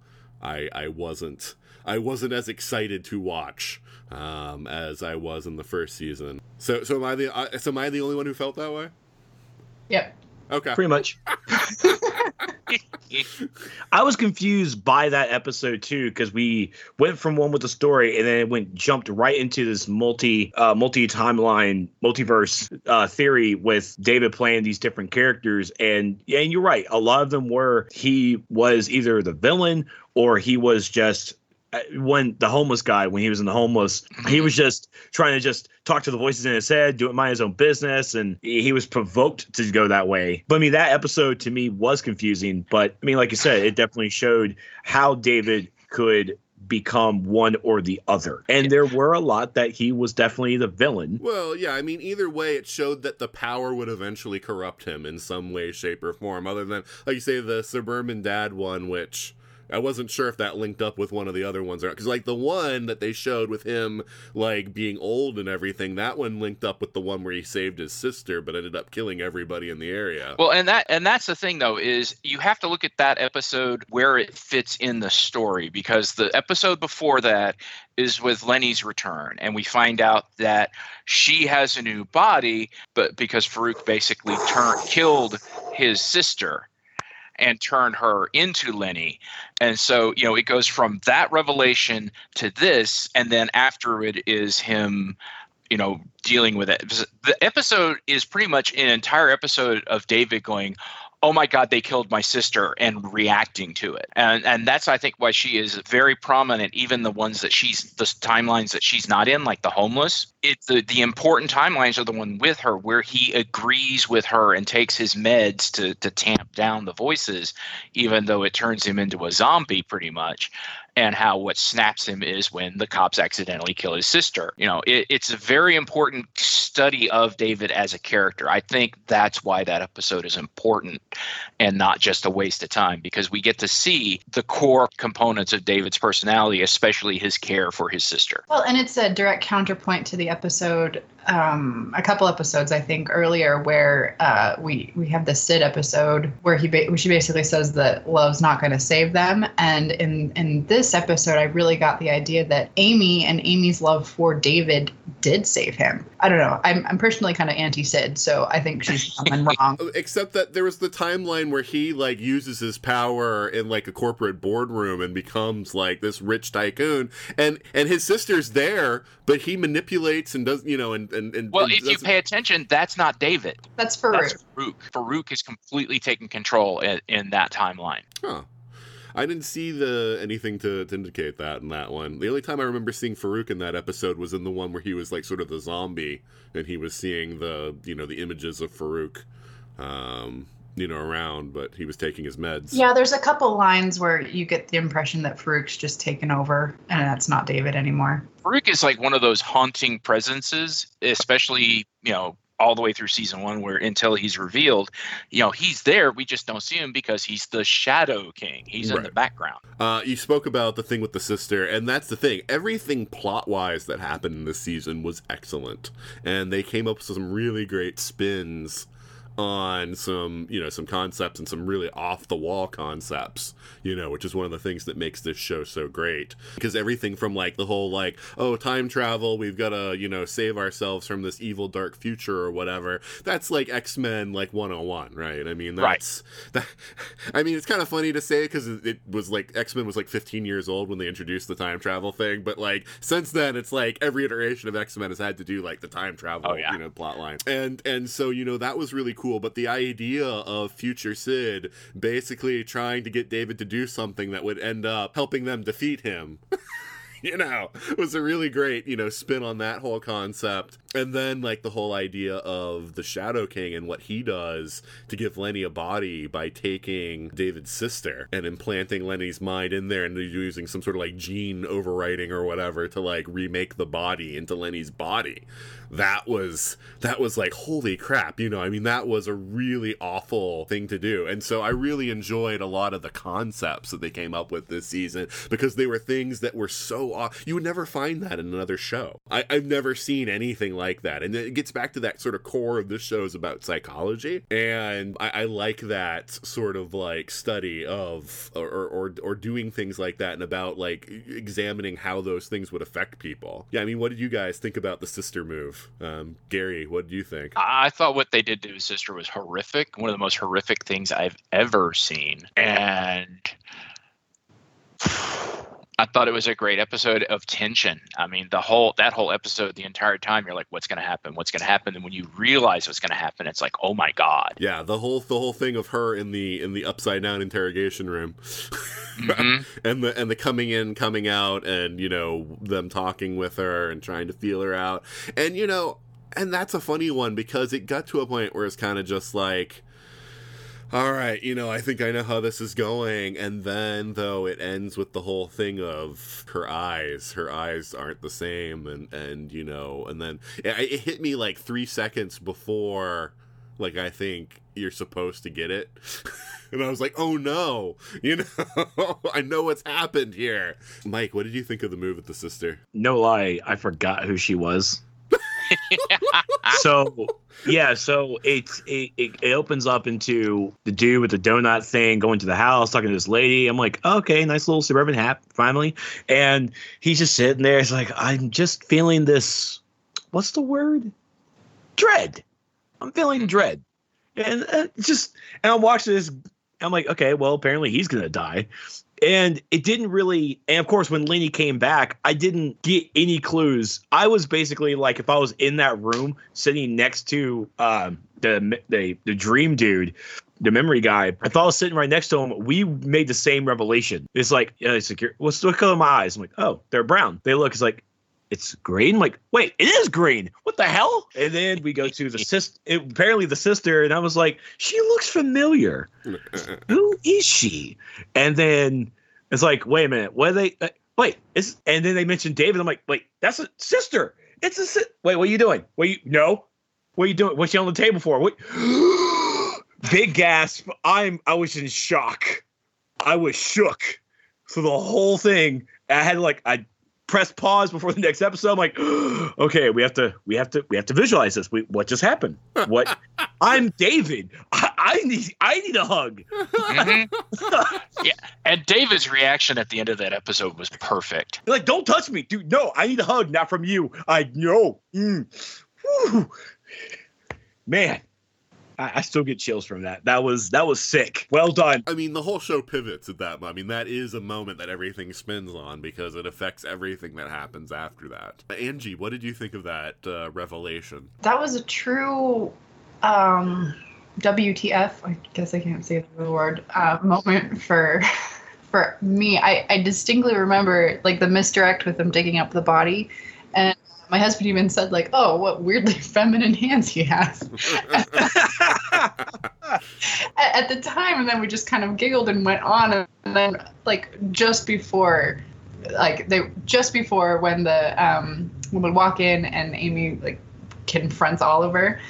I I wasn't I wasn't as excited to watch um, as I was in the first season. So so am I the uh, so am I the only one who felt that way? yep. Okay. Pretty much. [LAUGHS] I was confused by that episode too because we went from one with the story and then it went jumped right into this multi uh, multi timeline multiverse uh, theory with David playing these different characters and yeah, and you're right. A lot of them were he was either the villain or he was just Uh, when the homeless guy when he was in the homeless he was just trying to just talk to the voices in his head do it his own business and he he was provoked to go that way. But i mean that episode to me was confusing. But i mean like you said it definitely showed how david could become one or the other. And there were a lot that he was definitely the villain. Well, yeah, I mean, either way, it showed that the power would eventually corrupt him in some way, shape, or form, other than, like you say, the Suburban Dad one, which. I wasn't sure if that linked up with one of the other ones or not. Because, like, the one that they showed with him, like, being old and everything, that one linked up with the one where he saved his sister but ended up killing everybody in the area. Well, and that and that's the thing though is you have to look at that episode where it fits in the story because the episode before that is with Lenny's return and we find out that she has a new body but because Farouk basically turned killed his sister and turn her into Lenny. And so, you know, it goes from that revelation to this and then after it is him you know dealing with it the episode is pretty much an entire episode of david going oh my god they killed my sister and reacting to it. And and that's i think why she is very prominent even the ones that she's the timelines that she's not in like the homeless. It the, the important timelines are the one with her where he agrees with her and takes his meds to to tamp down the voices even though it turns him into a zombie pretty much and how what snaps him is when the cops accidentally kill his sister. You know, it, it's a very important study of David as a character. I think that's why that episode is important and not just a waste of time because we get to see the core components of David's personality, especially his care for his sister. Well, and it's a direct counterpoint to the episode, um, a couple episodes I think earlier, where uh, we we have the Syd episode where he ba- she basically says that love's not going to save them, and in in this episode, I really got the idea that Amy and Amy's love for David did save him. I don't know. I'm I'm personally kind of anti Syd, so I think she's [LAUGHS] coming wrong. Except that there was the timeline where he like uses his power in like a corporate boardroom and becomes like this rich tycoon, and and his sister's there, but he manipulates and does you know and and, and Well, and if you pay attention, that's not David. That's Farouk. That's Farouk. Farouk is completely taking control in, in that timeline. Huh. I didn't see the anything to, to indicate that in that one. The only time I remember seeing Farouk in that episode was in the one where he was like sort of the zombie, and he was seeing the you know the images of Farouk, um, you know, around, but he was taking his meds. Yeah, there's a couple lines where you get the impression that Farouk's just taken over, and that's not David anymore. Farouk is like one of those haunting presences, especially you know all the way through season one, where until he's revealed, you know he's there. We just don't see him because he's the Shadow King. He's in the background. Uh, you spoke about the thing with the sister, and that's the thing. Everything plot wise that happened in this season was excellent, and they came up with some really great spins on some you know some concepts and some really off the wall concepts you know which is one of the things that makes this show so great because everything from like the whole like oh time travel we've got to you know save ourselves from this evil dark future or whatever that's like x-men like 101 right i mean Right. that, [LAUGHS] i mean it's kind of funny to say because it, it was like x-men was like 15 years old when they introduced the time travel thing but like since then it's like every iteration of x-men has had to do like the time travel Oh, yeah. you know plot line and and so you know that was really cool but the idea of future Syd basically trying to get david to do something that would end up helping them defeat him. [LAUGHS] You know was a really great you know spin on that whole concept. And then like the whole idea of the shadow king and what he does to give lenny a body by taking david's sister and implanting lenny's mind in there and using some sort of like gene overwriting or whatever to like remake the body into lenny's body that was that was like holy crap you know i mean that was a really awful thing to do and so i really enjoyed a lot of the concepts that they came up with this season because they were things that were so off you would never find that in another show I, i've never seen anything like that. And it gets back to that sort of core of this show is about psychology. And I, I like that sort of like study of or, or or doing things like that and about like examining how those things would affect people. Yeah, I mean, what did you guys think about the sister move? Um, Gary, what do you think? I thought what they did to his sister was horrific. One of the most horrific things I've ever seen. And [SIGHS] I thought it was a great episode of tension. I mean, the whole that whole episode, the entire time, you're like, "What's going to happen? What's going to happen?" And when you realize what's going to happen, it's like, "Oh my god!" Yeah, the whole the whole thing of her in the in the upside down interrogation room, Mhm. [LAUGHS] and the and the coming in, coming out, and you know them talking with her and trying to feel her out, and you know, and that's a funny one because it got to a point where it's kind of just like. All right, you know, I think I know how this is going. And then, though, it ends with the whole thing of her eyes. Her eyes aren't the same. And, and you know, and then it, it hit me like three seconds before, like, I think you're supposed to get it. [LAUGHS] and I was like, oh no, you know, [LAUGHS] I know what's happened here. Mike, what did you think of the move with the sister? No lie, I forgot who she was. [LAUGHS] so yeah, so it's it, it, opens up into the dude with the donut thing going to the house, talking to this lady. I'm like, okay, nice little suburban hat, finally. And he's just sitting there. It's like, I'm just feeling this. What's the word? Dread. I'm feeling dread, and uh, just and I'm watching this. I'm like, okay, well, apparently he's gonna die. And it didn't really, and of course, when Lenny came back, I didn't get any clues. I was basically like, if I was in that room sitting next to um, the the the dream dude, the memory guy, if I was sitting right next to him, we made the same revelation. It's like, uh, like what's the color my eyes? I'm like, oh, they're brown. They look. It's like, it's green. I'm like, wait, it is green. What the hell? And then we go to the sister. Apparently, the sister, and I was like, she looks familiar. [LAUGHS] Who is she? And then it's like, wait a minute, what are they? Uh, wait, it's and then they mentioned David. I'm like, wait, that's a sister. It's a si- wait. What are you doing? What you no? What are you doing? What's she on the table for? What? [GASPS] Big gasp! I'm I was in shock. I was shook. So the whole thing, I had like I press pause before the next episode. I'm like, [GASPS] okay, we have to, we have to, we have to visualize this. We, what just happened? What? [LAUGHS] I'm David. I, I need, I need a hug. Mhm. [LAUGHS] yeah, and David's reaction at the end of that episode was perfect. Like, don't touch me, dude. No, I need a hug, not from you. I know. Mm. Man, I, I still get chills from that. That was that was sick. Well done. I mean, the whole show pivots at that. I mean, that is a moment that everything spins on because it affects everything that happens after that. Anji, what did you think of that uh, revelation? That was a true um, WTF. I guess I can't say the word uh, moment for [LAUGHS] for me. I, I distinctly remember like the misdirect with them digging up the body, and my husband even said like, "Oh, what weirdly [LAUGHS] feminine hands he has." [LAUGHS] at, the time, and then we just kind of giggled and went on, and then like just before, like they just before when the um when we walk in and Amy like confronts Oliver,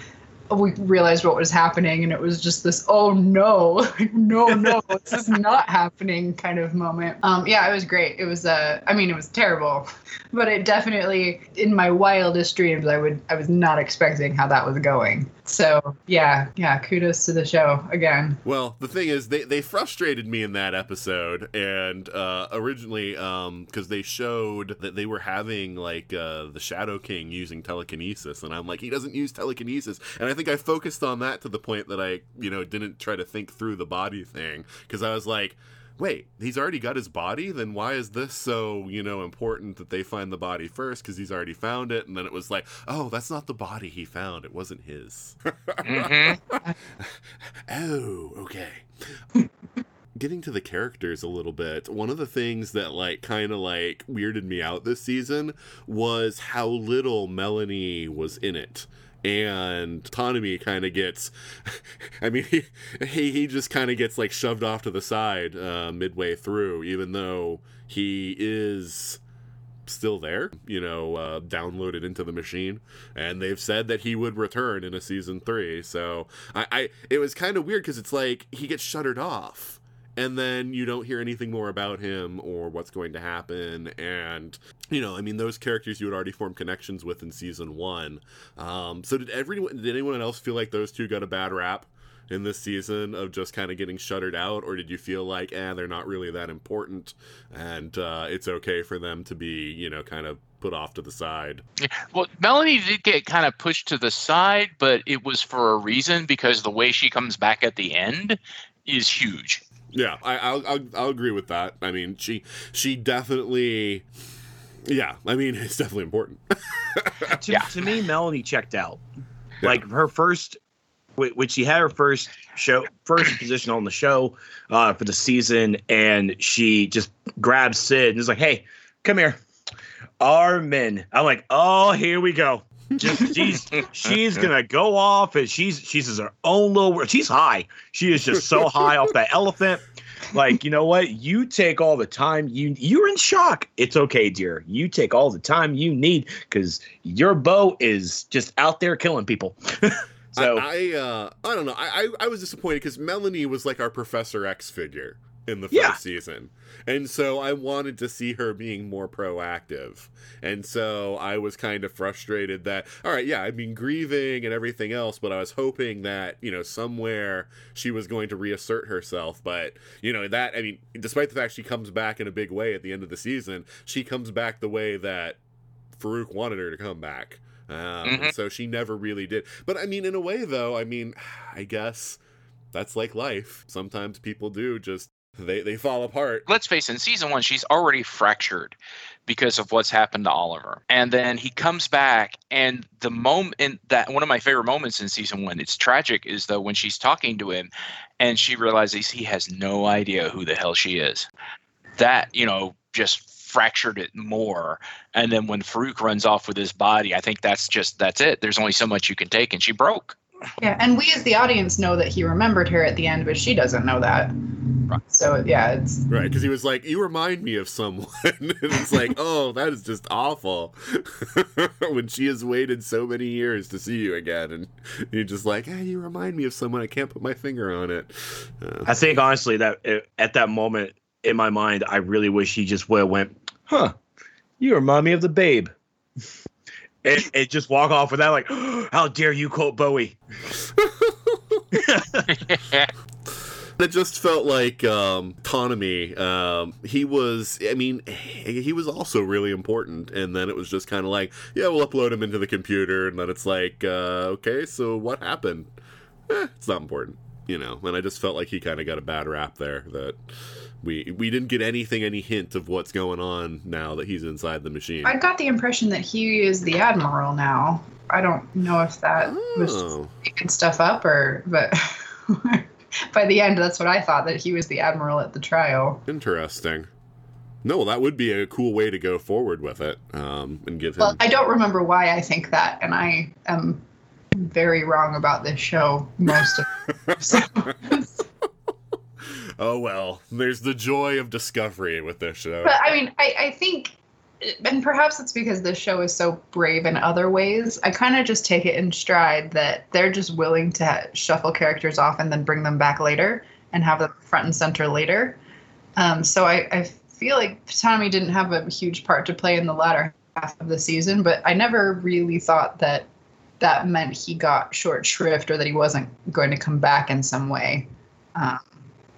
we realized what was happening, and it was just this oh no, [LAUGHS] no no, this is [LAUGHS] not happening kind of moment. Um, yeah, it was great. It was uh, I mean, it was terrible, [LAUGHS] but it definitely in my wildest dreams, I would I was not expecting how that was going. So yeah, yeah, kudos to the show again. Well, the thing is, they, they frustrated me in that episode, and uh, originally, because they showed that they were having like uh, the Shadow King using telekinesis, and I'm like, he doesn't use telekinesis, and I think I focused on that to the point that I, you know, didn't try to think through the body thing because I was like. Wait, he's already got his body? Then why is this so, you know, important that they find the body first? Because he's already found it. And then it was like, oh, that's not the body he found. It wasn't his. hmm [LAUGHS] Oh, okay. Getting to the characters a little bit, one of the things that like kind of like weirded me out this season was how little Melanie was in it. And Ptonomy kind of gets, [LAUGHS] I mean, he he, he just kind of gets like shoved off to the side uh, midway through, even though he is still there, you know, uh, downloaded into the machine, and they've said that he would return in a season three. So I, I it was kind of weird because it's like he gets shuttered off, and then you don't hear anything more about him or what's going to happen. And you know i mean those characters you had already formed connections with in season one. Um, so did everyone did anyone else feel like those two got a bad rap in this season of just kind of getting shuttered out? Or did you feel like eh they're not really that important and uh, it's okay for them to be you know kind of put off to the side? Well, Melanie did get kind of pushed to the side, but it was for a reason because the way she comes back at the end is huge. Yeah, I, I'll, I'll I'll agree with that. I mean, she she definitely, yeah. I mean, [LAUGHS] it's definitely important. [LAUGHS] to, Yeah. to me, Melanie checked out. Yeah. Like her first, when she had her first show, first position on the show uh, for the season, and she just grabs Syd and is like, "Hey, come here, our men." I'm like, "Oh, here we go." Just she's she's gonna go off and she's she's her own little world. She's high. She is just so high off that elephant. Like, you know what? You take all the time you you're in shock. It's okay, dear. You take all the time you need because your bow is just out there killing people. [LAUGHS] so I I, uh, I don't know. I I, I was disappointed because Melanie was like our Professor X figure in the first Yeah. season, and so I wanted to see her being more proactive. And so I was kind of frustrated that all right, yeah, I mean grieving and everything else, but I was hoping that you know somewhere she was going to reassert herself. But you know that I mean, despite the fact she comes back in a big way at the end of the season, she comes back the way that Farouk wanted her to come back. Um, Mhm. so she never really did. But I mean, in a way, though, I mean, [SIGHS] I guess that's like life. Sometimes people do just they they fall apart. Let's face it, in season one, she's already fractured because of what's happened to Oliver. And then he comes back, and the moment in that one of my favorite moments in season one, it's tragic, is though when she's talking to him and she realizes he has no idea who the hell she is. That, you know, just fractured it more. And then when Farouk runs off with his body, I think that's just that's it. There's only so much you can take, and she broke. Yeah, and we as the audience know that he remembered her at the end, but she doesn't know that. So yeah, it's Right, because he was like, "You remind me of someone," [LAUGHS] and it's like, "Oh, that is just awful." [LAUGHS] when she has waited so many years to see you again, and you're just like, "Hey, you remind me of someone. I can't put my finger on it." Uh, I think honestly that uh, at that moment in my mind, I really wish he just would have went, "Huh, you remind me of the Babe," [LAUGHS] and, and just walk off with that, like, [GASPS] "How dare you quote Bowie?" It just felt like um, Ptonomy. Um, he was, I mean, he was also really important, and then it was just kind of like, yeah, we'll upload him into the computer, and then it's like, uh, okay, so what happened? Eh, it's not important, you know. And I just felt like he kind of got a bad rap there. That we we didn't get anything, any hint of what's going on now that he's inside the machine. I got the impression that he is the admiral now. I don't know if that was just Oh. making stuff up or, but [LAUGHS] [LAUGHS] by the end, that's what I thought that he was the admiral at the trial. Interesting. No, well, that would be a cool way to go forward with it, um, and give him. Well, I don't remember why I think that, and I am very wrong about this show most of. So, [LAUGHS] oh well, there's the joy of discovery with this show. but I mean, I, I think, and perhaps it's because this show is so brave in other ways. I kind of just take it in stride that they're just willing to shuffle characters off and then bring them back later and have them front and center later. Um, so I, I feel like Tommy didn't have a huge part to play in the latter half of the season, but I never really thought that that meant he got short shrift or that he wasn't going to come back in some way. Um,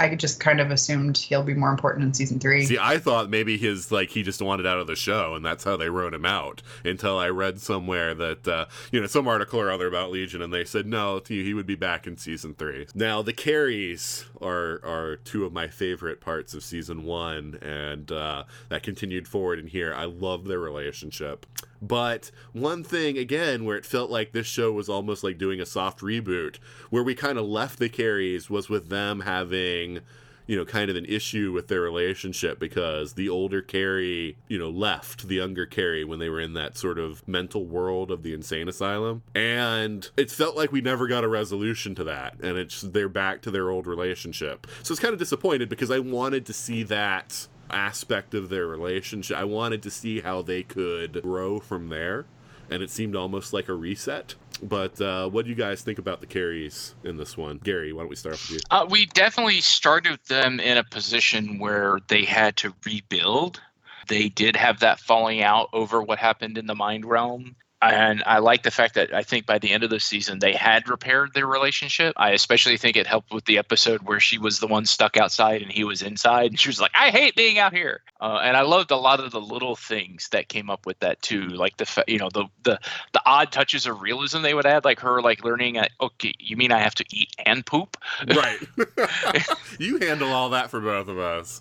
I just kind of assumed he'll be more important in season three. See, I thought maybe his like he just wanted out of the show, and that's how they wrote him out. Until I read somewhere that uh, you know some article or other about Legion, and they said no, he would be back in season three. Now the carries are are two of my favorite parts of season one, and uh, that continued forward in here. I love their relationship. But one thing again where it felt like this show was almost like doing a soft reboot, where we kind of left the carries was with them having you know, kind of an issue with their relationship because the older Carrie, you know, left the younger Carrie when they were in that sort of mental world of the insane asylum. And it felt like we never got a resolution to that. And it's they're back to their old relationship. So it's kind of disappointed because I wanted to see that aspect of their relationship. I wanted to see how they could grow from there and it seemed almost like a reset. But uh, what do you guys think about the carries in this one? Gary, why don't we start off with you? Uh, we definitely started them in a position where they had to rebuild. They did have that falling out over what happened in the Mind Realm. And I like the fact that I think by the end of the season they had repaired their relationship. I especially think it helped with the episode where she was the one stuck outside and he was inside, and she was like, "I hate being out here." Uh, and I loved a lot of the little things that came up with that too, like the you know the the the odd touches of realism they would add, like her like learning, uh, okay, you mean I have to eat and poop? Right. [LAUGHS] [LAUGHS] you handle all that for both of us.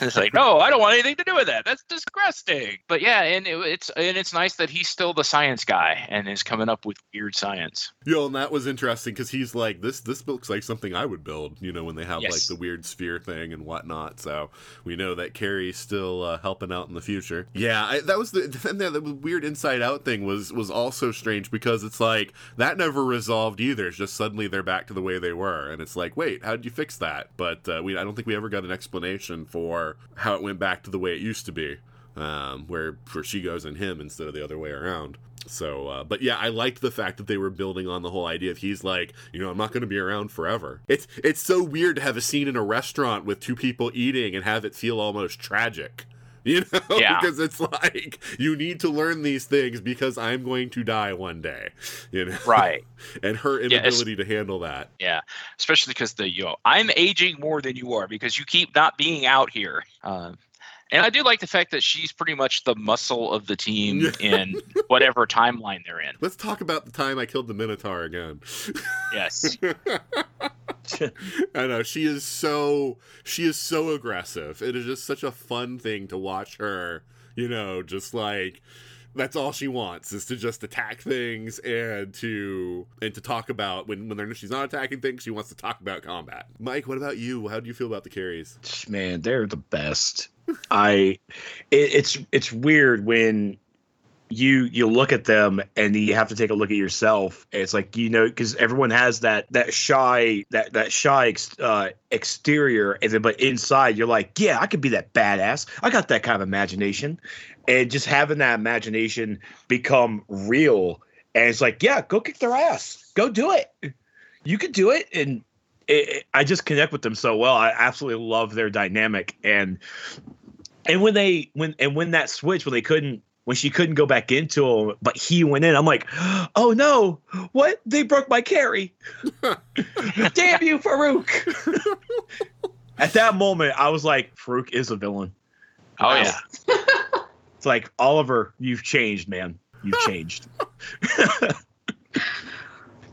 it's like, no, I don't want anything to do with that. That's disgusting. But yeah, and it, it's and it's nice that he's still the science guy and is coming up with weird science. Yo, and that was interesting because he's like, this this looks like something I would build. You know, when they have Yes. like the weird sphere thing and whatnot. So we know that Carrie's still uh, helping out in the future. Yeah, I, that was the [LAUGHS] then the, the weird Inside Out thing was was also strange because it's like that never resolved either. It's just suddenly they're back to the way they were, and it's like, wait, how did you fix that? But uh, we I don't think we ever got an explanation for how it went back to the way it used to be. Um, where where she goes and him instead of the other way around. So, uh, but yeah, I liked the fact that they were building on the whole idea of he's like, you know, I'm not going to be around forever. It's it's so weird to have a scene in a restaurant with two people eating and have it feel almost tragic. [LAUGHS] You know, Yeah. because it's like you need to learn these things because I'm going to die one day. You know, Right. [LAUGHS] and her inability to handle that. Yeah, especially because the you know I'm aging more than you are because you keep not being out here. Um, and I do like the fact that she's pretty much the muscle of the team in whatever timeline they're in. Let's talk about the time I killed the Minotaur again. Yes. [LAUGHS] I know she is so she is so aggressive. It is just such a fun thing to watch her. You know, just like that's all she wants is to just attack things and to and to talk about when when they're, she's not attacking things. She wants to talk about combat. Mike, what about you? How do you feel about the carries? man they're the best i it, it's it's weird when you you look at them and you have to take a look at yourself. It's like you know because everyone has that that shy that that shy ex, uh, exterior and then but inside you're like yeah i could be that badass. I got that kind of imagination. And just having that imagination become real and it's like yeah go kick their ass. Go do it. You could do it and it, it- I just connect with them so well. I absolutely love their dynamic and and when they when and when that switch when they couldn't when she couldn't go back into him, but he went in. I'm like, oh no, what? They broke my carry. [LAUGHS] Damn you, Farouk. At that moment, I was like, Farouk is a villain. Oh yeah. It's like Oliver, you've changed, man. You've changed. [LAUGHS]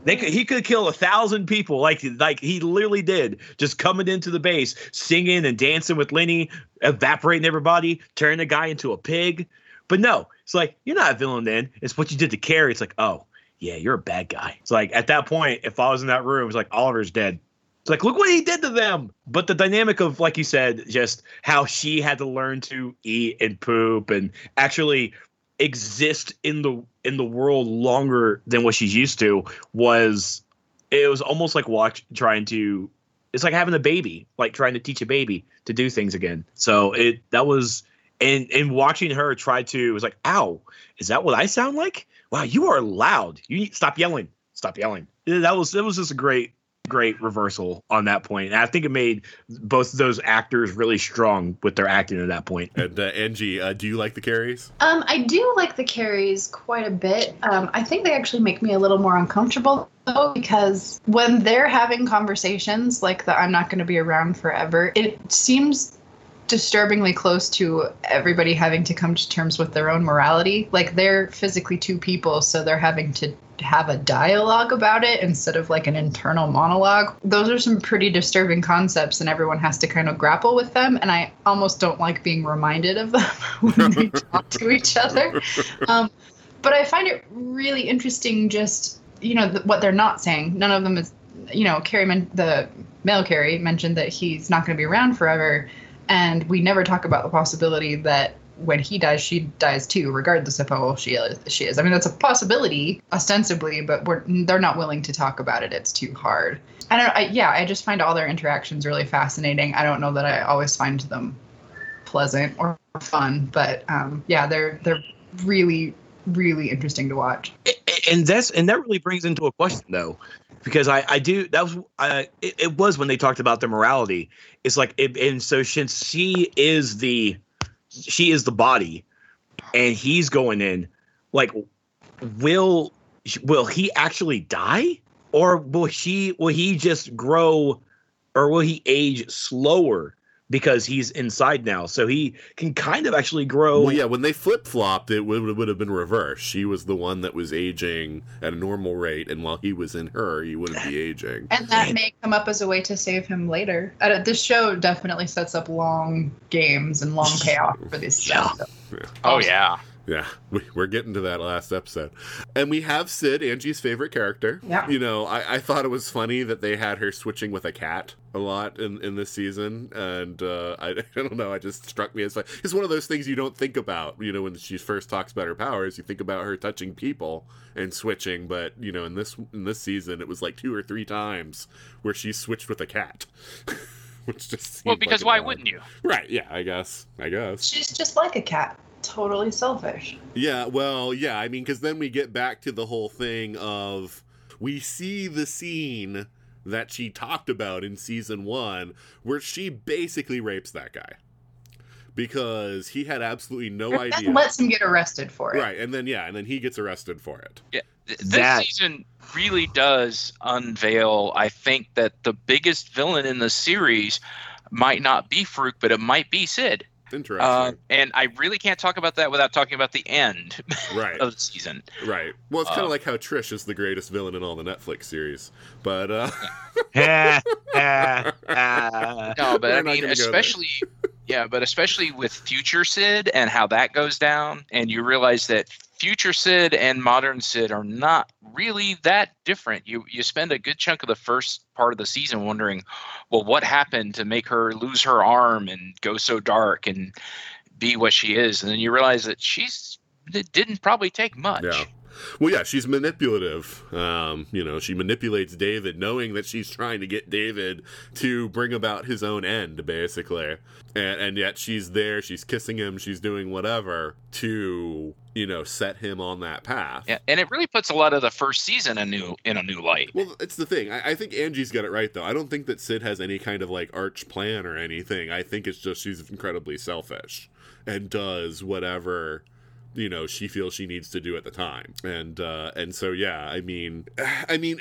they could, he could kill a thousand people, like like he literally did, just coming into the base, singing and dancing with Lenny, evaporating everybody, turning the guy into a pig. But no, it's like you're not a villain. Then it's what you did to Carrie. It's like, oh yeah, you're a bad guy. It's like at that point, if I was in that room, it's like Oliver's dead. It's like, look what he did to them. But the dynamic of, like you said, just how she had to learn to eat and poop and actually exist in the in the world longer than what she's used to was it was almost like watch trying to it's like having a baby, like trying to teach a baby to do things again. So it that was and and watching her try to it was like, ow, is that what I sound like? Wow, you are loud. You stop yelling. Stop yelling. That was that was just a great great reversal on that point. And I think it made both of those actors really strong with their acting at that point. And uh, Anji, uh, do you like the carries? Um, I do like the carries quite a bit. Um, I think they actually make me a little more uncomfortable though, because when they're having conversations like the "I'm not going to be around forever," it seems disturbingly close to everybody having to come to terms with their own morality. Like they're physically two people, so they're having to have a dialogue about it instead of like an internal monologue. Those are some pretty disturbing concepts, and everyone has to kind of grapple with them. And I almost don't like being reminded of them [LAUGHS] when they [LAUGHS] talk to each other. Um, but I find it really interesting, just you know th- what they're not saying. None of them is, you know, Carrie, men- the male Carrie mentioned that he's not going to be around forever, and we never talk about the possibility that when he dies, she dies too, regardless of how old she is. She is. I mean, that's a possibility, ostensibly, but they're not willing to talk about it. It's too hard. I don't. I, yeah, I just find all their interactions really fascinating. I don't know that I always find them pleasant or fun, but um, yeah, they're they're really really interesting to watch. And that's and that really brings into a question though because i i do that was uh, it, it was when they talked about the morality it's like it, and so since she is the she is the body and he's going in like will will he actually die? Or will he will he just grow or will he age slower because he's inside now so he can kind of actually grow Well, yeah, when they flip flopped, it would, would have been reversed. She was the one that was aging at a normal rate, and while he was in her, he wouldn't be aging. And that may come up as a way to save him later. Uh, this show definitely sets up long games and long [LAUGHS] payoff for these Yeah. stuff. Oh yeah. Yeah, we, we're getting to that last episode. And we have Syd, Anji's favorite character. Yeah. You know, I, I thought it was funny that they had her switching with a cat a lot in, in this season. And uh, I, [LAUGHS] I don't know, I just struck me as fun. It's one of those things you don't think about, you know, when she first talks about her powers. You think about her touching people and switching. But, you know, in this in this season, it was like two or three times where she switched with a cat. [LAUGHS] Which just Well, because like why odd- wouldn't you? Right, yeah, I guess. I guess. She's just like a cat, totally selfish. Yeah, well, yeah, I mean, because then we get back to the whole thing of we see the scene that she talked about in season one where she basically rapes that guy because he had absolutely no And idea. lets him get arrested for it. Right, and then, yeah, and then he gets arrested for it. Yeah, this That- season really does unveil. I think that the biggest villain in the series might not be Farouk, but it might be Syd. Interesting. Uh, and I really can't talk about that without talking about the end [LAUGHS] right, of the season. right. Well, it's kind of uh, like how Trish is the greatest villain in all the Netflix series. But, uh. [LAUGHS] [LAUGHS] No, but We're I mean, gonna go there. especially, yeah, but especially with Future Syd and how that goes down, and you realize that Future Syd and Modern Syd are not really that different. You you spend a good chunk of the first part of the season wondering, well, what happened to make her lose her arm and go so dark and be what she is, and then you realize that she's it didn't probably take much. Yeah. Well, yeah, she's manipulative. Um, you know, she manipulates David, knowing that she's trying to get David to bring about his own end, basically. And, and yet she's there, she's kissing him, she's doing whatever to, you know, set him on that path. Yeah, and it really puts a lot of the first season a new in a new light. Well, it's the thing. I, I think Anji's got it right, though. I don't think that Syd has any kind of like arch plan or anything. I think it's just she's incredibly selfish and does whatever you know she feels she needs to do at the time and uh and so yeah i mean [SIGHS] i mean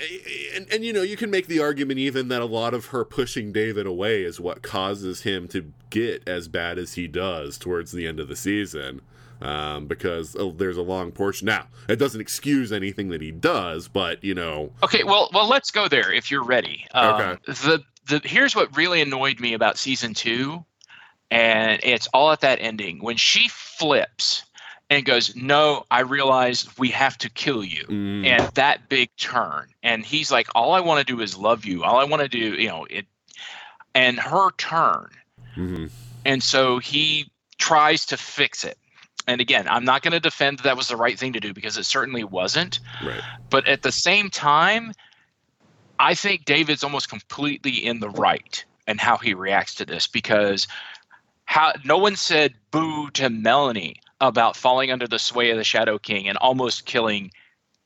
and, and you know you can make the argument even that a lot of her pushing david away is what causes him to get as bad as he does towards the end of the season um, because oh, there's a long portion. Now, it doesn't excuse anything that he does, but you know, Okay, well, well, let's go there if you're ready. Um, Okay. The the here's what really annoyed me about season two, and it's all at that ending when she flips and goes, "No, I realize we have to kill you," mm, and that big turn, and he's like, "All I want to do is love you. All I want to do, you know, it." And her turn, mhm. and so he tries to fix it. And again, I'm not going to defend that, that was the right thing to do because it certainly wasn't. right, But at the same time, I think David's almost completely in the right and how he reacts to this because how no one said boo to Melanie about falling under the sway of the Shadow King and almost killing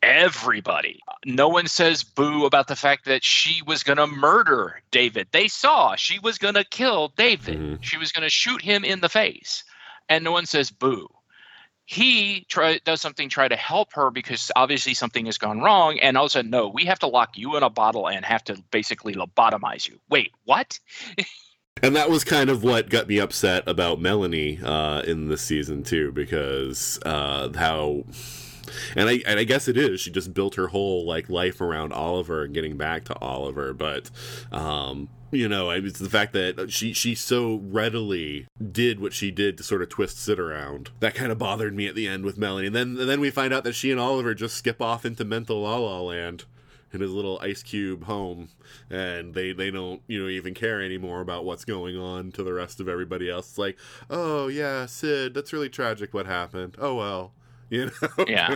everybody. No one says boo about the fact that she was going to murder David. They saw she was going to kill David. Mhm. She was going to shoot him in the face. And no one says boo he try does something try to help her because obviously something has gone wrong and all of a sudden no we have to lock you in a bottle and have to basically lobotomize you wait what [LAUGHS] and that was kind of what got me upset about Melanie uh, in this season too, because uh, how. And I, and I guess it is. She just built her whole like life around Oliver and getting back to Oliver. But, um, you know, it's the fact that she she so readily did what she did to sort of twist Syd around. That kind of bothered me at the end with Melanie. And then and then we find out that she and Oliver just skip off into mental la la land in his little ice cube home and they they don't you know even care anymore about what's going on to the rest of everybody else. It's like oh yeah syd that's really tragic what happened. Oh well. [LAUGHS] You know? Yeah.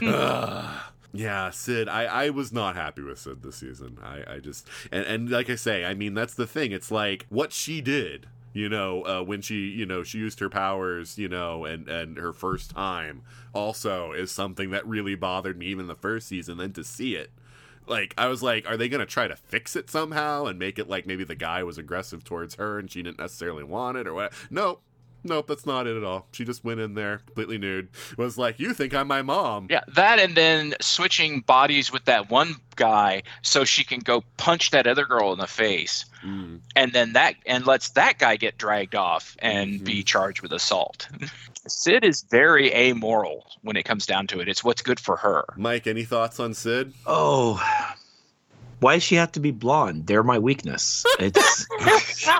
[LAUGHS] Yeah syd i i was not happy with syd this season. I i just and and like i say i mean that's the thing. It's like what she did you know, uh, when she, you know, she used her powers, you know, and and her first time also is something that really bothered me even the first season. Then to see it, like I was like, are they gonna try to fix it somehow and make it like maybe the guy was aggressive towards her and she didn't necessarily want it or what? Nope. Nope, that's not it at all. She just went in there completely nude. Was like, "You think I'm my mom?" Yeah, that and then switching bodies with that one guy so she can go punch that other girl in the face. Mm. And then that and lets that guy get dragged off and be charged with assault. [LAUGHS] Syd is very amoral when it comes down to it. It's what's good for her. Mike, any thoughts on Syd? Oh, why does she have to be blonde? They're my weakness. It's [LAUGHS]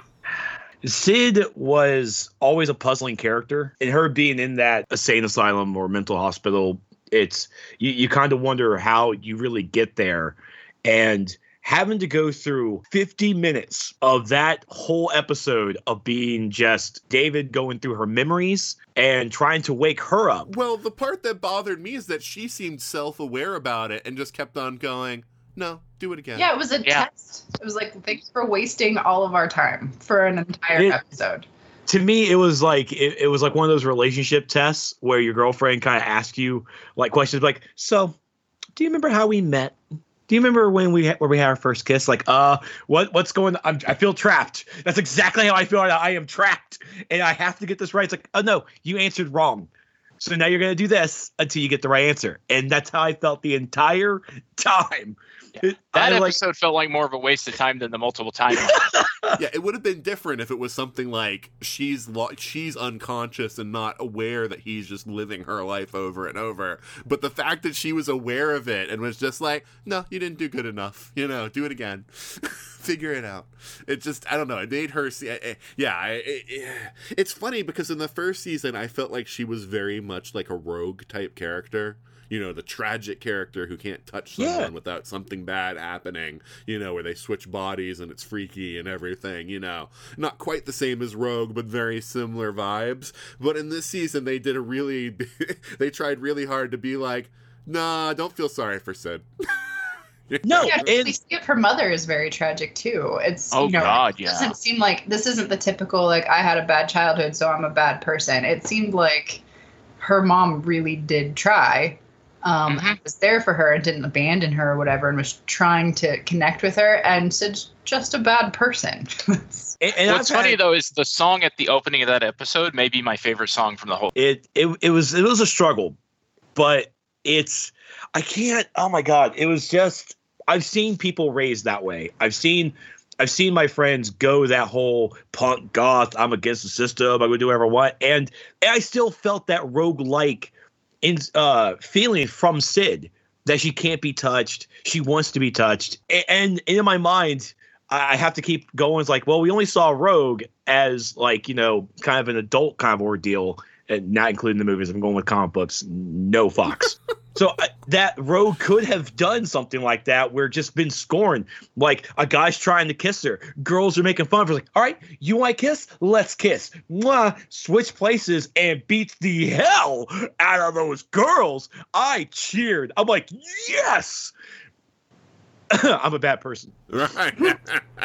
Syd was always a puzzling character, and her being in that insane asylum or mental hospital, it's you, you kind of wonder how you really get there, and having to go through 50 minutes of that whole episode of being just David going through her memories and trying to wake her up. Well, the part that bothered me is that she seemed self-aware about it and just kept on going, "No, do it again." Yeah, it was a Yeah. test. It was like, thanks for wasting all of our time for an entire It- episode. to me it was like it, it was like one of those relationship tests where your girlfriend kind of asks you like questions like so do you remember how we met do you remember when we had, where we had our first kiss? Like uh what what's going on i feel trapped. That's exactly how i feel i am trapped. And i have to get this right. It's like oh no you answered wrong. So now you're to do this until you get the right answer. And that's how i felt the entire time Yeah. That I, like- episode felt like more of a waste of time than the multiple times. [LAUGHS] yeah, it would have been different if it was something like she's lo- she's unconscious and not aware that he's just living her life over and over. But the fact that she was aware of it and was just like, "No, you didn't do good enough. You know, do it again. [LAUGHS] Figure it out." It just I don't know. It made her see. I- I- yeah, I, eh, it's funny because in the first season, I felt like she was very much like a rogue type character. You know, the tragic character who can't touch someone Yeah. without something bad happening, you know, where they switch bodies and it's freaky and everything, you know. Not quite the same as Rogue, but very similar vibes. But in this season, they did a really, [LAUGHS] they tried really hard to be like, nah, don't feel sorry for Syd. [LAUGHS] no Yeah, and we see it. Her mother is very tragic too. It's Oh, you know, God, it yeah. doesn't seem like this isn't the typical like I had a bad childhood, so I'm a bad person. It seemed like her mom really did try, um, Mhm. was there for her and didn't abandon her or whatever, and was trying to connect with her. And Syd's just a bad person. [LAUGHS] and, and What's funny had- though is the song at the opening of that episode may be my favorite song from the whole. it it it was it was a struggle, but it's I can't. Oh my god! It was just I've seen people raised that way. I've seen I've seen my friends go that whole punk goth. I'm against the system. I would do whatever I want, and, and I still felt that rogue like in uh feeling from Syd that she can't be touched. She wants to be touched, A- and, in my mind. I I have to keep going. It's like, well, we only saw Rogue as like you know, kind of an adult kind of ordeal, and not including the movies. I'm going with comic books. No Fox. [LAUGHS] so uh, that Rogue could have done something like that, where just been scorned. Like a guy's trying to kiss her, girls are making fun of her. Like, all right, you want to kiss? Let's kiss. Mwah. Switch places and beats the hell out of those girls. I cheered. I'm like, yes. [COUGHS] I'm a bad person. Right.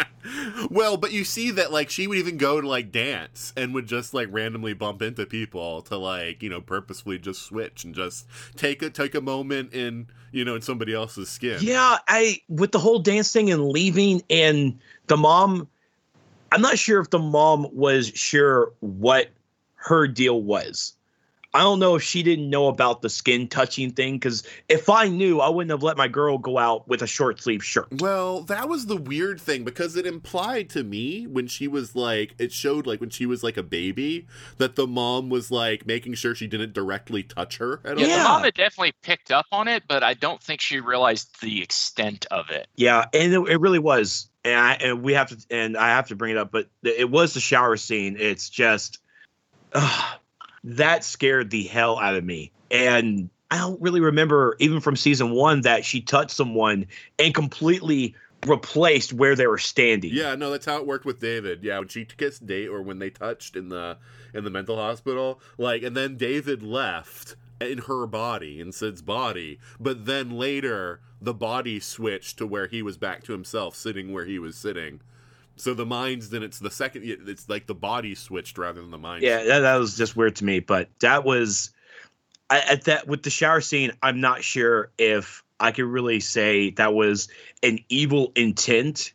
[LAUGHS] well, but you see that like she would even go to like dance and would just like randomly bump into people to like, you know, purposefully just switch and just take a take a moment in, you know, in somebody else's skin. Yeah, I with the whole dance thing and leaving and the mom I'm not sure if the mom was sure what her deal was. I don't know if she didn't know about the skin touching thing cuz if I knew, I wouldn't have let my girl go out with a short sleeve shirt. Well, that was the weird thing because it implied to me when she was like, it showed like when she was like a baby that the mom was like making sure she didn't directly touch her at Yeah, all. Yeah. the mom had definitely picked up on it, but I don't think she realized the extent of it. Yeah, and it, it really was. And I and we have to and I have to bring it up, but it was the shower scene. It's just ugh, that scared the hell out of me. And I don't really remember even from season 1 that she touched someone and completely replaced where they were standing. Yeah, no, that's how it worked with David. Yeah, when she kissed Date or when they touched in the in the mental hospital, like, and then David left in her body, in Syd's body, but then later the body switched to where he was back to himself, sitting where he was sitting. So the minds, then it's the second. It's like the body switched rather than the mind. Yeah, that, that was just weird to me. But that was I, at that with the shower scene. I'm not sure if I could really say that was an evil intent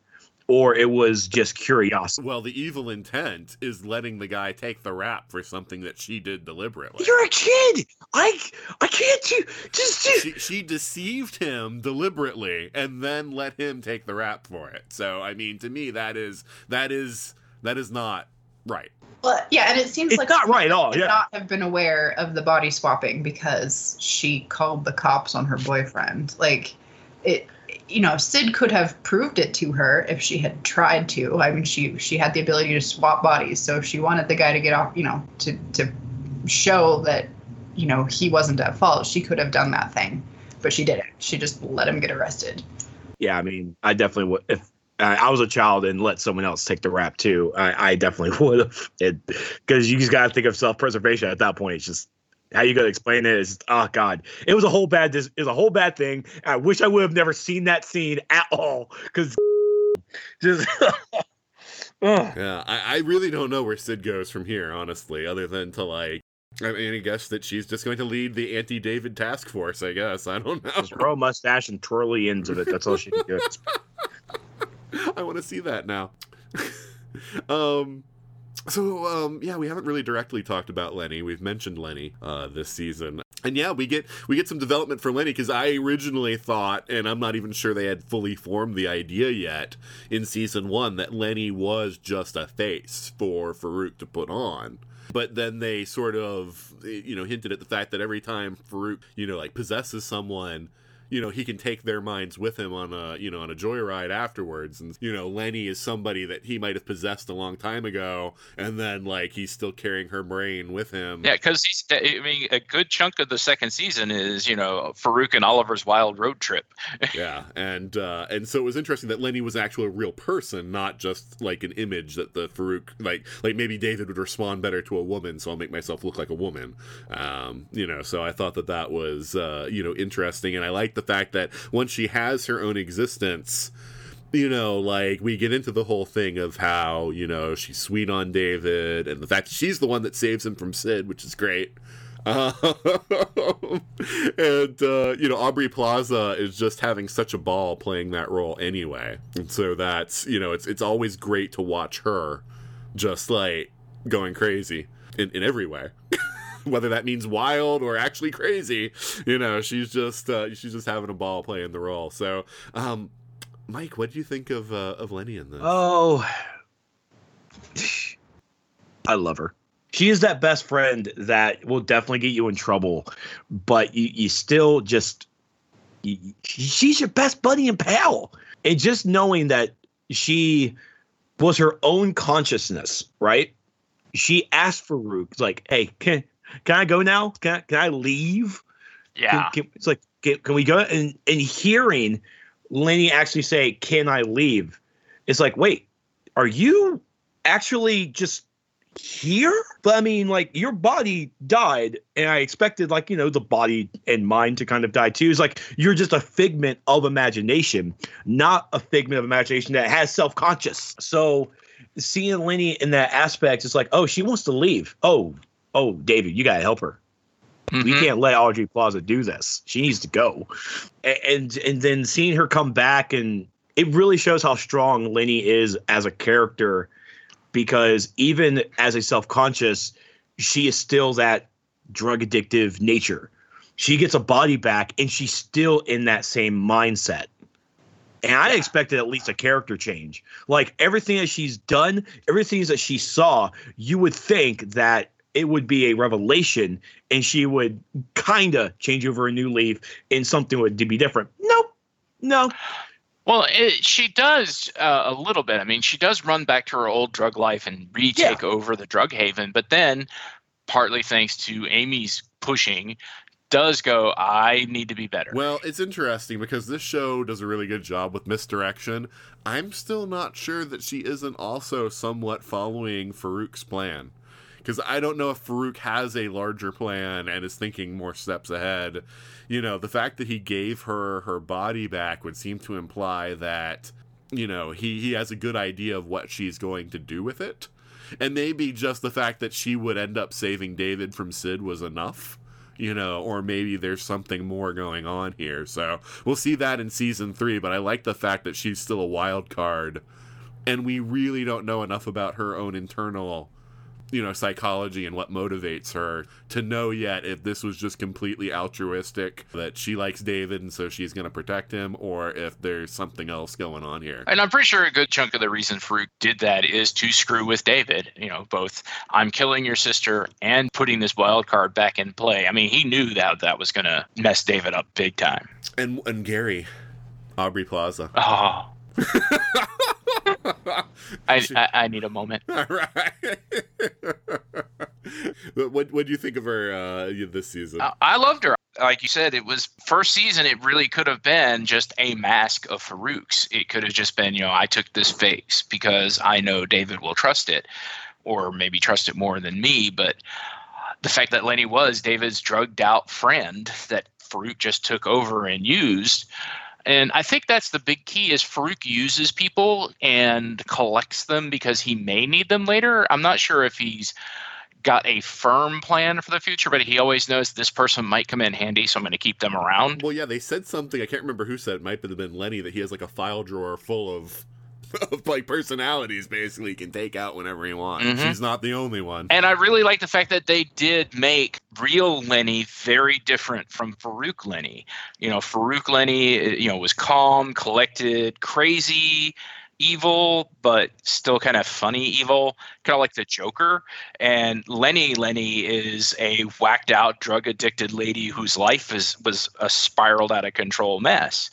or it was just curiosity. Well, the evil intent is letting the guy take the rap for something that she did deliberately. You're a kid. I I can't do just do. She, she deceived him deliberately and then let him take the rap for it. So, I mean, to me, that is that is that is not right. Well, yeah, and it seems It's like not right at all, would yeah. Not have been aware of the body swapping because she called the cops on her boyfriend. Like, it, you know, Syd could have proved it to her if she had tried to. I mean, she she had the ability to swap bodies, so if she wanted the guy to get off, you know, to to show that, you know, he wasn't at fault, she could have done that thing, but she didn't. She just let him get arrested. Yeah, I mean, I definitely would if. I was a child and let someone else take the rap too. I, I definitely [LAUGHS] would have, because you just got to think of self-preservation at that point. It's just how you gonna explain it is oh god it was a whole bad this is a whole bad thing i wish i would have never seen that scene at all because [LAUGHS] just [LAUGHS] Yeah, I, I really don't know where Syd goes from here, honestly, other than to like. I mean, I guess that she's just going to lead the anti-David task force. I guess I don't know. just grow a mustache and twirl the ends of it that's all she can do [LAUGHS] I want to see that now. um, so um, yeah, we haven't really directly talked about Lenny. We've mentioned Lenny uh, this season, and yeah, we get we get some development for Lenny because I originally thought, and I'm not even sure they had fully formed the idea yet in season one that Lenny was just a face for Farouk to put on. But then they sort of, you know, hinted at the fact that every time Farouk, you know, like possesses someone, you know, he can take their minds with him on a, you know, on a joyride afterwards. And, you know, Lenny is somebody that he might have possessed a long time ago. And then, like, he's still carrying her brain with him. Yeah, because he's. I mean, a good chunk of the second season is you know Farouk and Oliver's wild road trip. [LAUGHS] yeah and uh and so it was interesting that lenny was actually a real person not just like an image that the farouk like like maybe david would respond better to a woman so i'll make myself look like a woman um you know so i thought that that was uh you know interesting and i like the fact that once she has her own existence you know, like we get into the whole thing of how, you know, she's sweet on David and the fact she's the one that saves him from Syd, which is great. Um, [LAUGHS] and, uh, you know, Aubrey Plaza is just having such a ball playing that role anyway. And so that's, you know, it's, it's always great to watch her just like going crazy in, in every way. [LAUGHS] [LAUGHS] Whether that means wild or actually crazy, you know, she's just uh, she's just having a ball playing the role. So, um, Mike, what do you think of uh, of Lenny in this? Oh, I love her. She is that best friend that will definitely get you in trouble, but you, you still just you, she's your best buddy and pal. And just knowing that she was her own consciousness, right? She asked Farouk, like, "Hey, can can I go now? Can I, can I leave?" Yeah, Can, can- it's like, can, can we go? And and hearing Lenny actually say, "Can I leave?" It's like, wait, are you actually just here? But I mean, like your body died, and I expected, like you know, the body and mind to kind of die too. It's like you're just a figment of imagination, not a figment of imagination that has self conscious. So seeing Lenny in that aspect, it's like, oh, she wants to leave. Oh, oh, David, you gotta help her we Mhm. can't let Aubrey Plaza do this. She needs to go. A- And and then seeing her come back and it really shows how strong Lenny is as a character because even as a self-conscious, she is still that drug addictive nature. She gets a body back and she's still in that same mindset. And I expected at least a character change. Like everything that she's done, everything that she saw, you would think that it would be a revelation and she would kind of change over a new leaf and something would be different. Nope. No. Well, it, she does uh, a little bit. I mean, she does run back to her old drug life and retake over the drug haven, but then, partly thanks to Amy's pushing, does go, I need to be better. Well, it's interesting because this show does a really good job with misdirection. I'm still not sure that she isn't also somewhat following Farouk's plan. Because I don't know if Farouk has a larger plan and is thinking more steps ahead. You know, the fact that he gave her her body back would seem to imply that you know, he he has a good idea of what she's going to do with it. And maybe just the fact that she would end up saving David from Syd was enough. You know, or maybe there's something more going on here. So we'll see that in season three. But I like the fact that she's still a wild card, and we really don't know enough about her own internal you know psychology and what motivates her to know yet if this was just completely altruistic that she likes David and so she's going to protect him or if there's something else going on here. And I'm pretty sure a good chunk of the reason Farouk did that is to screw with David. You know, both I'm killing your sister and putting this wild card back in play. I mean, he knew that that was going to mess David up big time. And and Gary Aubrey Plaza. Oh. [LAUGHS] I, I, I need a moment. [LAUGHS] All right. what what do you think of her uh, this season? I, I loved her. Like you said, it was first season. It really could have been just a mask of Farouk's. It could have just been, you know, I took this face because I know David will trust it, or maybe trust it more than me. But the fact that Lenny was David's drugged out friend that Farouk just took over and used. And I think that's the big key is Farouk uses people and collects them because he may need them later. I'm not sure if he's got a firm plan for the future, but he always knows this person might come in handy, so I'm going to keep them around. Well, yeah, they said something. I can't remember who said it. Might have been Lenny that he has like a file drawer full of. [LAUGHS] Of like personalities, basically, can take out whenever he wants. Mhm. She's not the only one. And I really like the fact that they did make real Lenny very different from Farouk Lenny. You know, Farouk Lenny, you know, was calm, collected, crazy, evil, but still kind of funny evil, kind of like the Joker. And Lenny Lenny is a whacked out, drug addicted lady whose life is was a spiraled out of control mess.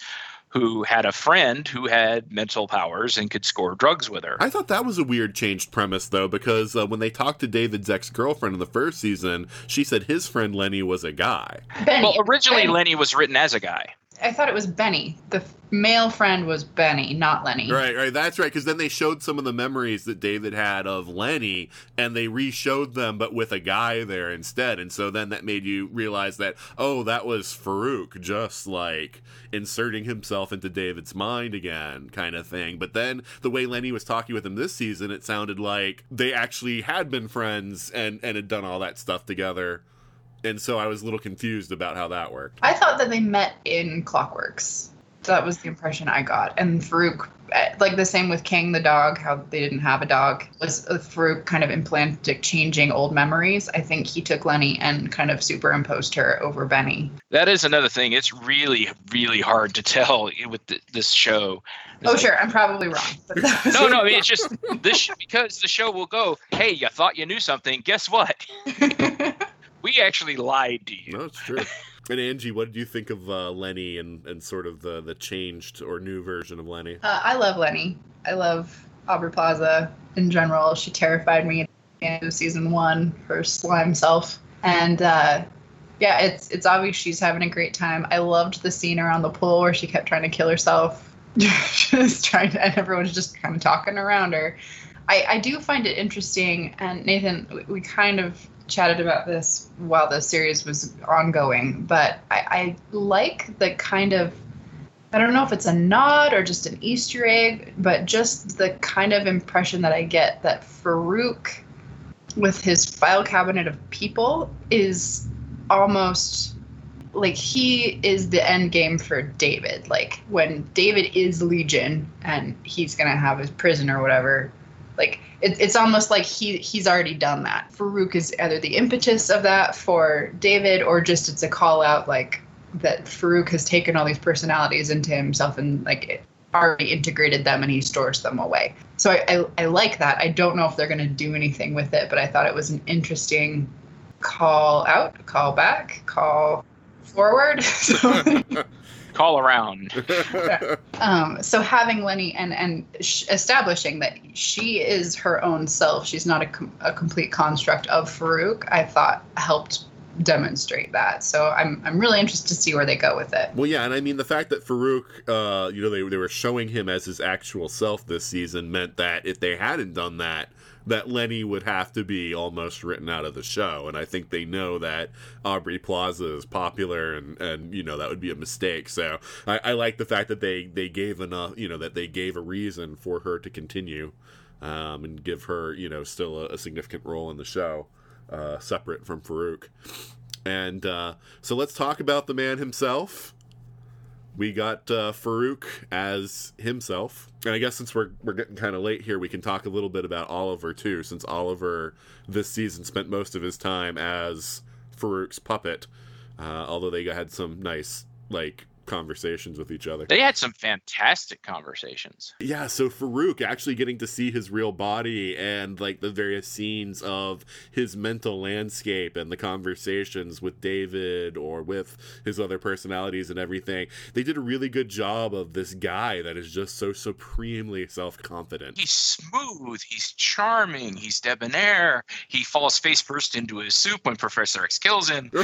Who had a friend who had mental powers and could score drugs with her. I thought that was a weird changed premise, though, because uh, when they talked to David's ex girlfriend in the first season, she said his friend Lenny was a guy. Benny. Well, originally Benny. Lenny was written as a guy. I thought it was Benny. The male friend was Benny, not Lenny. Right, right. That's right. Because then they showed some of the memories that David had of Lenny, and they re-showed them, but with a guy there instead. And so then that made you realize that oh, that was Farouk, just like inserting himself into David's mind again, kind of thing. But then the way Lenny was talking with him this season, it sounded like they actually had been friends and and had done all that stuff together. And so I was a little confused about how that worked. I thought that they met in Clockworks. That was the impression I got. And Farouk, eh, like the same with King the dog, how they didn't have a dog, was uh, Farouk kind of implanted changing old memories. I think he took Lenny and kind of superimposed her over Benny. That is another thing. It's really, really hard to tell with th- this show. It's Oh, like- sure, I'm probably wrong. But that was- No, no. I mean, [LAUGHS] it's just this because the show will go. Hey, you thought you knew something. Guess what? [LAUGHS] We actually lied to you. No, it's true. [LAUGHS] and Anji, what did you think of uh, Lenny and, and sort of the, the changed or new version of Lenny? Uh, I love Lenny. I love Aubrey Plaza in general. She terrified me at the end of season one, her slime self. And uh, yeah, it's it's obvious she's having a great time. I loved the scene around the pool where she kept trying to kill herself. [LAUGHS] just trying to, and everyone's just kind of talking around her. I, I do find it interesting, and Nathan, we, we kind of chatted about this while the series was ongoing, but I, I like the kind of I don't know if it's a nod or just an Easter egg, but just the kind of impression that I get that Farouk, with his file cabinet of people, is almost like he is the end game for David. Like when David is Legion and he's gonna have his prison or whatever, like it, it's almost like he he's already done that. Farouk is either the impetus of that for David or just it's a call out like that Farouk has taken all these personalities into himself and like already integrated them and he stores them away. So I, I, I like that. I don't know if they're going to do anything with it, but I thought it was an interesting call out, call back, call forward. [LAUGHS] [LAUGHS] So, Call around. [LAUGHS] um, so having Lenny and and sh- establishing that she is her own self, she's not a, com- a complete construct of Farouk. I thought helped demonstrate that. So I'm I'm really interested to see where they go with it. Well, yeah, and I mean the fact that Farouk, uh, you know, they they were showing him as his actual self this season meant that if they hadn't done that, that Lenny would have to be almost written out of the show. And I think they know that Aubrey Plaza is popular and, and you know, that would be a mistake. So I, I like the fact that they, they gave enough, you know, that they gave a reason for her to continue um, and give her, you know, still a, a significant role in the show, uh, separate from Farouk. And uh, so let's talk about the man himself. We got uh, Farouk as himself, and I guess since we're we're getting kind of late here, we can talk a little bit about Oliver too. Since Oliver this season spent most of his time as Farouk's puppet, uh, although they had some nice like conversations with each other. They had some fantastic conversations. Yeah, so Farouk actually getting to see his real body and like the various scenes of his mental landscape and the conversations with David or with his other personalities and everything. They did a really good job of this guy that is just so supremely self confident. He's smooth, he's charming, he's debonair. He falls face first into his soup when Professor X kills him. [LAUGHS]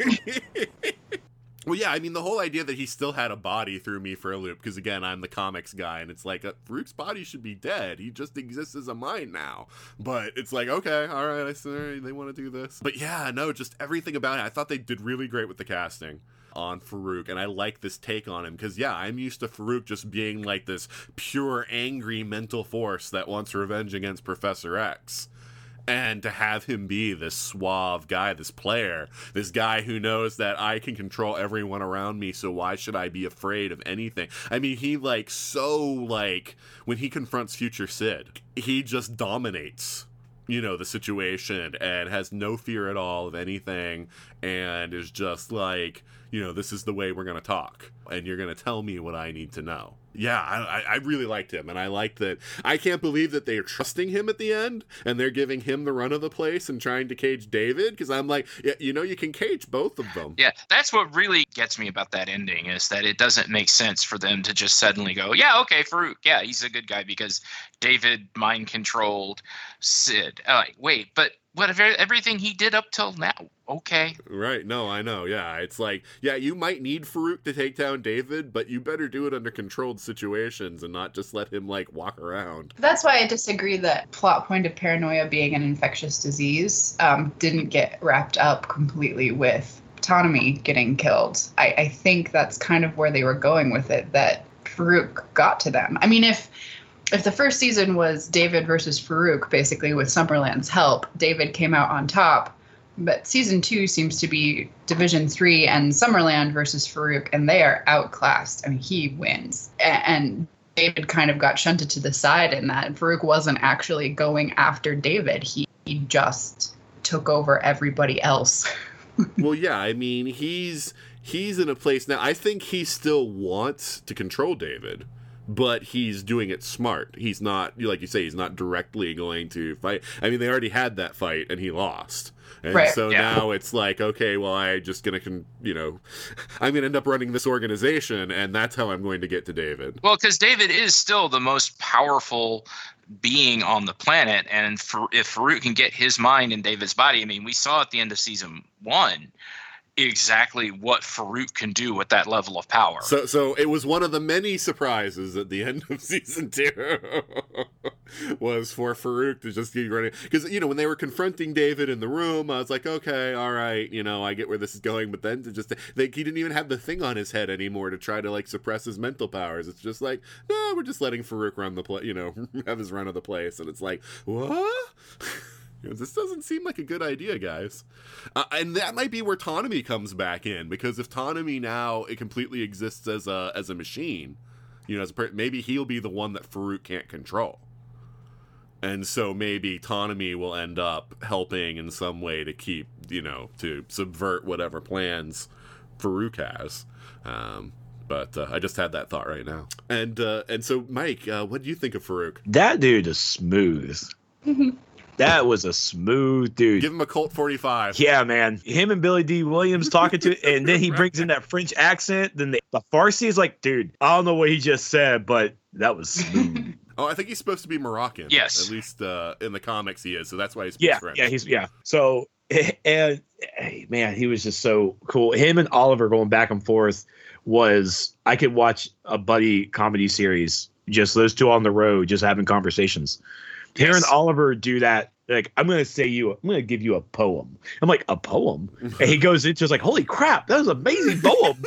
[LAUGHS] [LAUGHS] Well, yeah, I mean, the whole idea that he still had a body threw me for a loop because, again, I'm the comics guy, and it's like uh, Farouk's body should be dead. He just exists as a mind now. But it's like, okay, all right, I see, they want to do this. But yeah, no, just everything about it. I thought they did really great with the casting on Farouk, and I like this take on him because, yeah, I'm used to Farouk just being like this pure, angry mental force that wants revenge against Professor X and to have him be this suave guy, this player, this guy who knows that I can control everyone around me, so why should I be afraid of anything? I mean, he like so like when he confronts future Syd, he just dominates you know the situation and has no fear at all of anything and is just like you know this is the way we're going to talk and you're going to tell me what i need to know yeah I, I really liked him and i liked that i can't believe that they're trusting him at the end and they're giving him the run of the place and trying to cage david because i'm like yeah, you know you can cage both of them Yeah, that's what really gets me about that ending is that it doesn't make sense for them to just suddenly go, yeah, okay, Farouk, yeah, he's a good guy because David mind controlled Syd. Uh, wait, but what if e-, everything he did up till now? Okay, Right. No, I know. Yeah. It's like, yeah, you might need Farouk to take down David, but you better do it under controlled situations and not just let him, like, walk around. That's why I disagree that plot point of paranoia being an infectious disease um, didn't get wrapped up completely with Ptonomy getting killed. I, I think that's kind of where they were going with it. That Farouk got to them. I mean, if if the first season was David versus Farouk, basically with Summerland's help, David came out on top. But season two seems to be Division Three and Summerland versus Farouk, and they are outclassed. I mean, he wins, and David kind of got shunted to the side in that. Farouk wasn't actually going after David; he, he just took over everybody else. [LAUGHS] well, yeah, I mean, he's he's in a place now. I think he still wants to control David, but he's doing it smart. He's not, like you say, he's not directly going to fight. I mean, they already had that fight and he lost. And Right. so Yeah. now it's like, okay, well, I just gonna, con- you know, [LAUGHS] I'm gonna end up running this organization, and that's how I'm going to get to David. well, because David is still the most powerful being on the planet, and for, if Farouk can get his mind in David's body, I mean, we saw at the end of season one exactly what Farouk can do with that level of power. So, so it was one of the many surprises at the [LAUGHS] end of season two [LAUGHS] was for Farouk to just keep running because you know when they were confronting David in the room, I was like, okay, all right, you know, I get where this is going, but then to just like he didn't even have the thing on his head anymore to try to like suppress his mental powers. It's just like, no, we're just letting Farouk run the play, you know, [LAUGHS] have his run of the place, and it's like, what? You know, This doesn't seem like a good idea, guys. Uh, and that might be where Ptonomy comes back in because if Ptonomy now it completely exists as a as a machine, you know, as a per- maybe he'll be the one that Farouk can't control. And so maybe Ptonomy will end up helping in some way to keep, you know, to subvert whatever plans Farouk has. Um, but uh, I just had that thought right now. And uh, and so, Mike, uh, what do you think of Farouk? That dude is smooth. [LAUGHS] that was a smooth dude. Give him a Colt 45. Yeah, man. Him and Billy Dee Williams talking to, and then he [LAUGHS] brings in that French accent. Then the, the Farsi is like, dude, I don't know what he just said, but that was smooth. [LAUGHS] Oh, I think he's supposed to be Moroccan. Yes. At least uh, in the comics he is, so that's why he speaks yeah, French. yeah, he's yeah. So [LAUGHS] and hey, man, he was just so cool. Him and Oliver going back and forth was I could watch a buddy comedy series, just those two on the road, just having conversations. Yes. Oliver do that, like I'm gonna say you, I'm gonna give you a poem. I'm like a poem, and he goes into it's like, holy crap, that was an amazing poem.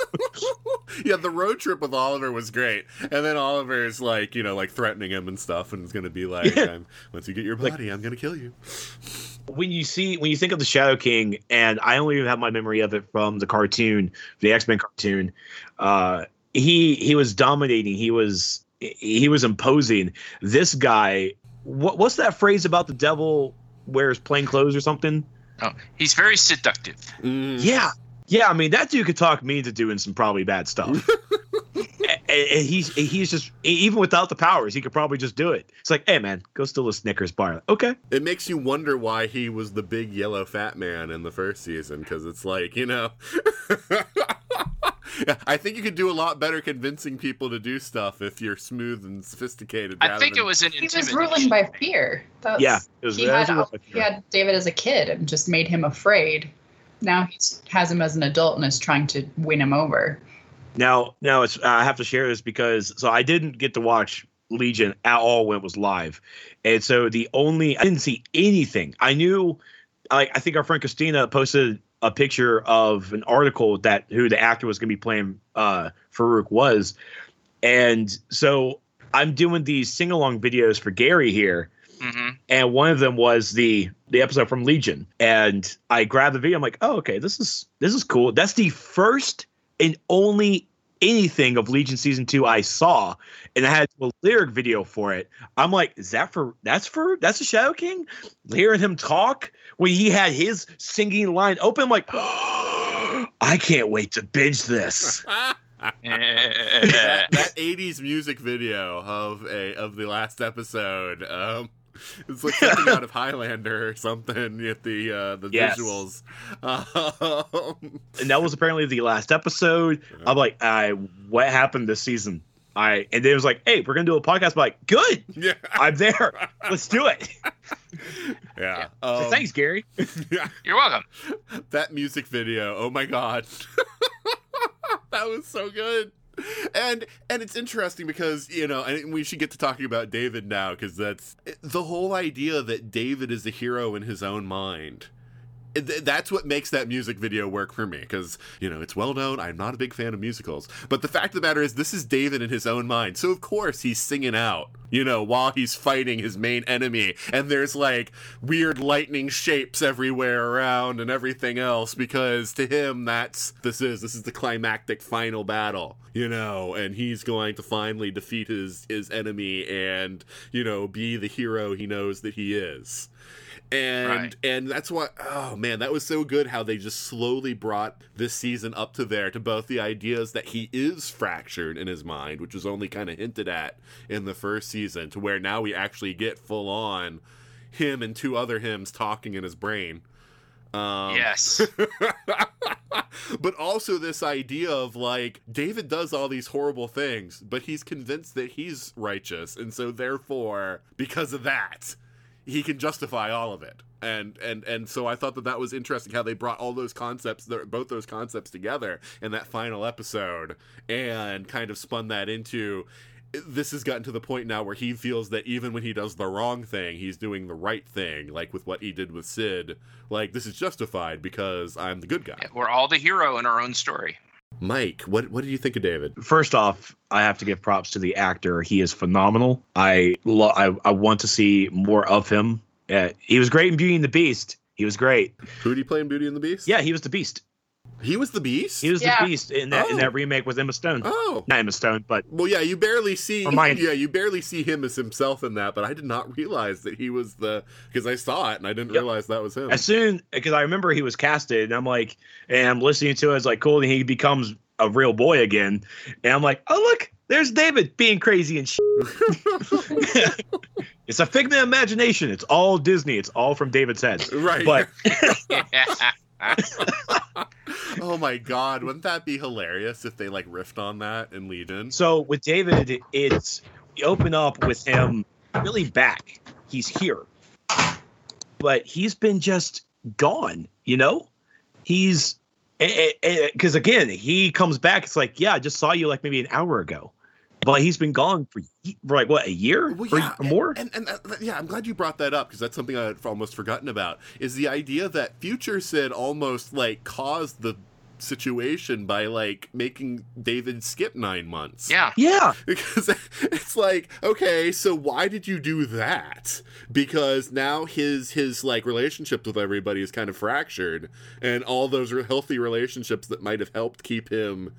[LAUGHS] yeah, the road trip with Oliver was great, and then Oliver's like, you know, like threatening him and stuff, and it's gonna be like, Yeah. I'm, once you get your body, I'm gonna kill you. when you see when you think of the Shadow King, and I only have my memory of it from the cartoon, the X Men cartoon. Uh, he he was dominating. He was he was imposing. This guy, what what's that phrase about the devil wears plain clothes or something? Oh, he's very seductive. Mm. Yeah, yeah. I mean, that dude could talk me into doing some probably bad stuff. [LAUGHS] and, and he's he's just even without the powers, he could probably just do it. It's like, hey man, go steal a Snickers bar. Okay, It makes you wonder why he was the big yellow fat man in the first season, because it's like, you know. [LAUGHS] [LAUGHS] Yeah, I think you could do a lot better convincing people to do stuff if you're smooth and sophisticated. I rather think it was an He was ruling by fear. That's, yeah, it was. he, that had, was a- he had David as a kid and just made him afraid. Now he has him as an adult and is trying to win him over. Now, now it's I have to share this because so I didn't get to watch Legion at all when it was live, and so the only I didn't see anything. I knew, like I think our friend Christina posted a picture of an article that who the actor was going to be playing uh, Farouk was, and so I'm doing these sing along videos for Gary here, hmm and one of them was the the episode from Legion, and I grabbed the video. I'm like, oh, okay, this is this is cool. That's the first and only anything of Legion season two I saw, and I had a lyric video for it. I'm like, is that for that's for that's the Shadow King? Hearing him talk when he had his singing line open, I'm like, [GASPS] I can't wait to binge this. [LAUGHS] that, that 80s music video of a of the last episode um it's like [LAUGHS] something out of Highlander or something with the uh the Yes. visuals um, and that was apparently the last episode. I'm like, I what happened this season? I and then it was like, hey, we're gonna do a podcast. I'm like, good, yeah [LAUGHS] I'm there. Let's do it. [LAUGHS] yeah, So Um, thanks, Gary. [LAUGHS] yeah You're welcome. that music video oh my god that was so good and and it's interesting because you know and we should get to talking about david now because that's the whole idea that david is a hero in his own mind Th- that's what makes that music video work for me because you know it's well known. I'm not a big fan of musicals. But the fact of the matter is this is david in his own mind. So of course he's singing out you know while he's fighting his main enemy. And there's like weird lightning shapes everywhere around and everything else because to him that's this is this is the climactic final battle you know? And he's going to finally defeat his his enemy and you know be the hero he knows that he is and Right. and that's why oh man that was so good how they just slowly brought this season up to there to both the ideas that he is fractured in his mind which was only kind of hinted at in the first season to where now we actually get full on him and two other hymns talking in his brain um, yes. [LAUGHS] but also this idea of like David does all these horrible things, but he's convinced that he's righteous, and so therefore, because of that, he can justify all of it. And and and so I thought that that was interesting how they brought all those concepts, th- both those concepts together in that final episode, and kind of spun that into. This has gotten to the point now where he feels that even when he does the wrong thing, he's doing the right thing, like with what he did with Syd. Like this is justified because I'm the good guy. We're all the hero in our own story. Mike, what what did you think of David? First off, I have to give props to the actor. He is phenomenal. I lo- I, I want to see more of him. Uh, he was great in Beauty and the Beast. He was great. Who did he play in Beauty and the Beast? Yeah, he was the Beast. He was the Beast. He was Yeah. the Beast in that in Oh. that remake with Emma Stone. oh, Not Emma Stone, but well, yeah. You barely see. Hermione. Yeah, you barely see him as himself in that. But I did not realize that he was the because I saw it and I didn't Yep. realize that was him. as soon because I remember he was casted, and I'm like, and I'm listening to it, it's like cool, and he becomes a real boy again, and I'm like, oh look, there's David being crazy and shit. [LAUGHS] it's a figment of imagination. It's all Disney. It's all from David's head. right. But [LAUGHS] [LAUGHS] [LAUGHS] oh my god, wouldn't that be hilarious if they like riffed on that in Legion? so with David, it's you open up with him really back. He's here, but he's been just gone. You know, he's eh, eh, eh, because again he comes back. It's like yeah, I just saw you like maybe an hour ago, but he's been gone for ye- for like what a year Well, or yeah, more. And, and, uh, yeah, I'm glad you brought that up because that's something I'd almost forgotten about. Is the idea that Future Syd almost like caused the situation by like making David skip nine months. Yeah. yeah, [LAUGHS] because it's like okay so why did you do that because now his his like relationships with everybody is kind of fractured and all those healthy relationships that might have helped keep him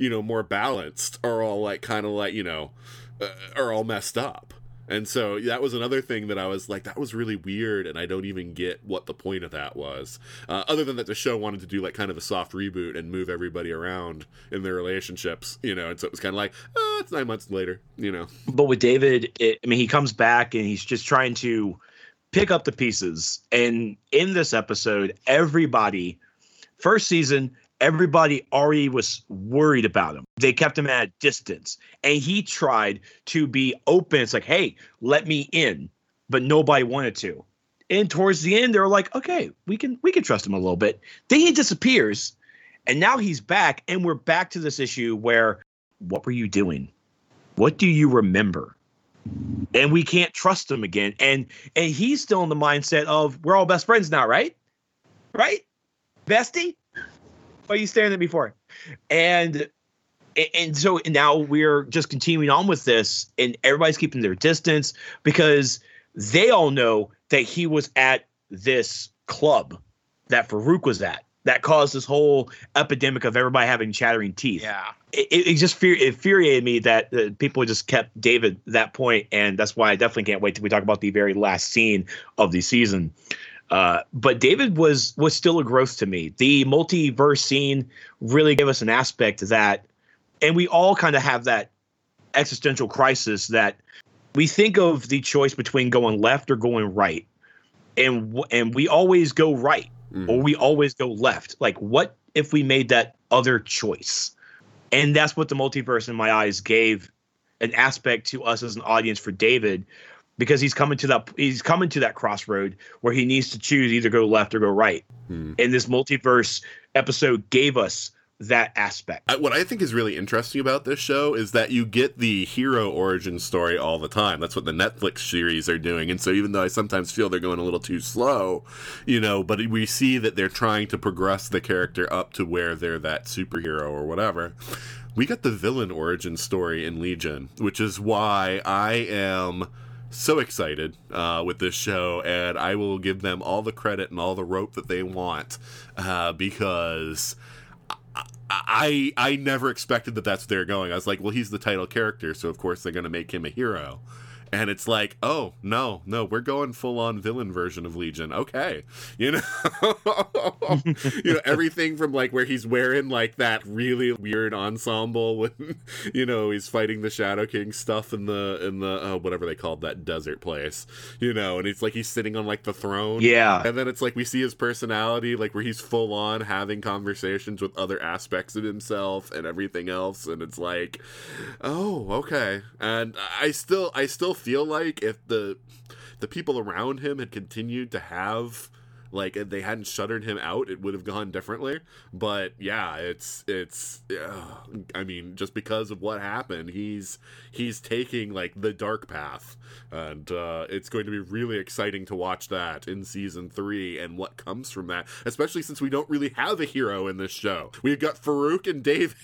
you know more balanced are all like kind of like you know uh, are all messed up and so that was another thing that I was like, that was really weird, and I don't even get what the point of that was. Uh, other than that, the show wanted to do like kind of a soft reboot and move everybody around in their relationships, you know. And so it was kind of like, oh, it's nine months later, you know. but with David, it, I mean, he comes back and he's just trying to pick up the pieces. And in this episode, everybody, first season, everybody already was worried about him. They kept him at a distance, and he tried to be open. It's like, hey, let me in, but nobody wanted to. And towards the end, they were like, okay, we can we can trust him a little bit. Then he disappears, and now he's back, and we're back to this issue where, what were you doing? What do you remember? And we can't trust him again. And and he's still in the mindset of we're all best friends now, right? Right? Bestie? Why are you staring at me for? And and so now we're just continuing on with this, and everybody's keeping their distance because they all know that he was at this club that Farouk was at. That caused this whole epidemic of everybody having chattering teeth Yeah. it, it just fear, it infuriated me that uh, people just kept David that point, and that's why I definitely can't wait till we talk about the very last scene of the season. Uh, but David was was still a growth to me. The multiverse scene really gave us an aspect that, and we all kind of have that existential crisis that we think of the choice between going left or going right, and and we always go right or we always go left. Like, what if we made that other choice? And that's what the multiverse in my eyes gave an aspect to us as an audience for David because he's coming to that he's coming to that crossroad where he needs to choose either go left or go right. Hmm. And this multiverse episode gave us that aspect. I- what I think is really interesting about this show is that you get the hero origin story all the time. That's what the Netflix series are doing. And so even though I sometimes feel they're going a little too slow, you know, but we see that they're trying to progress the character up to where they're that superhero or whatever. We got the villain origin story in Legion, which is why I am so excited uh, with this show, and I will give them all the credit and all the rope that they want uh, because I I never expected that that's where they're going. I was like, well, he's the title character, so of course they're going to make him a hero. And it's like, oh no, no, we're going full on villain version of Legion. Okay, you know, [LAUGHS] you know everything from like where he's wearing like that really weird ensemble when [LAUGHS] you know he's fighting the Shadow King stuff in the in the uh, whatever they called that desert place, you know, and it's like he's sitting on like the throne, Yeah. and then it's like we see his personality, like where he's full on having conversations with other aspects of himself and everything else, and it's like, oh, okay. And I still, I still feel like if the the people around him had continued to have like if they hadn't shuttered him out it would have gone differently. But yeah it's it's uh, i mean just because of what happened he's he's taking like the dark path. And uh, it's going to be really exciting to watch that in season three and what comes from that especially since we don't really have a hero in this show. We've got farouk and david.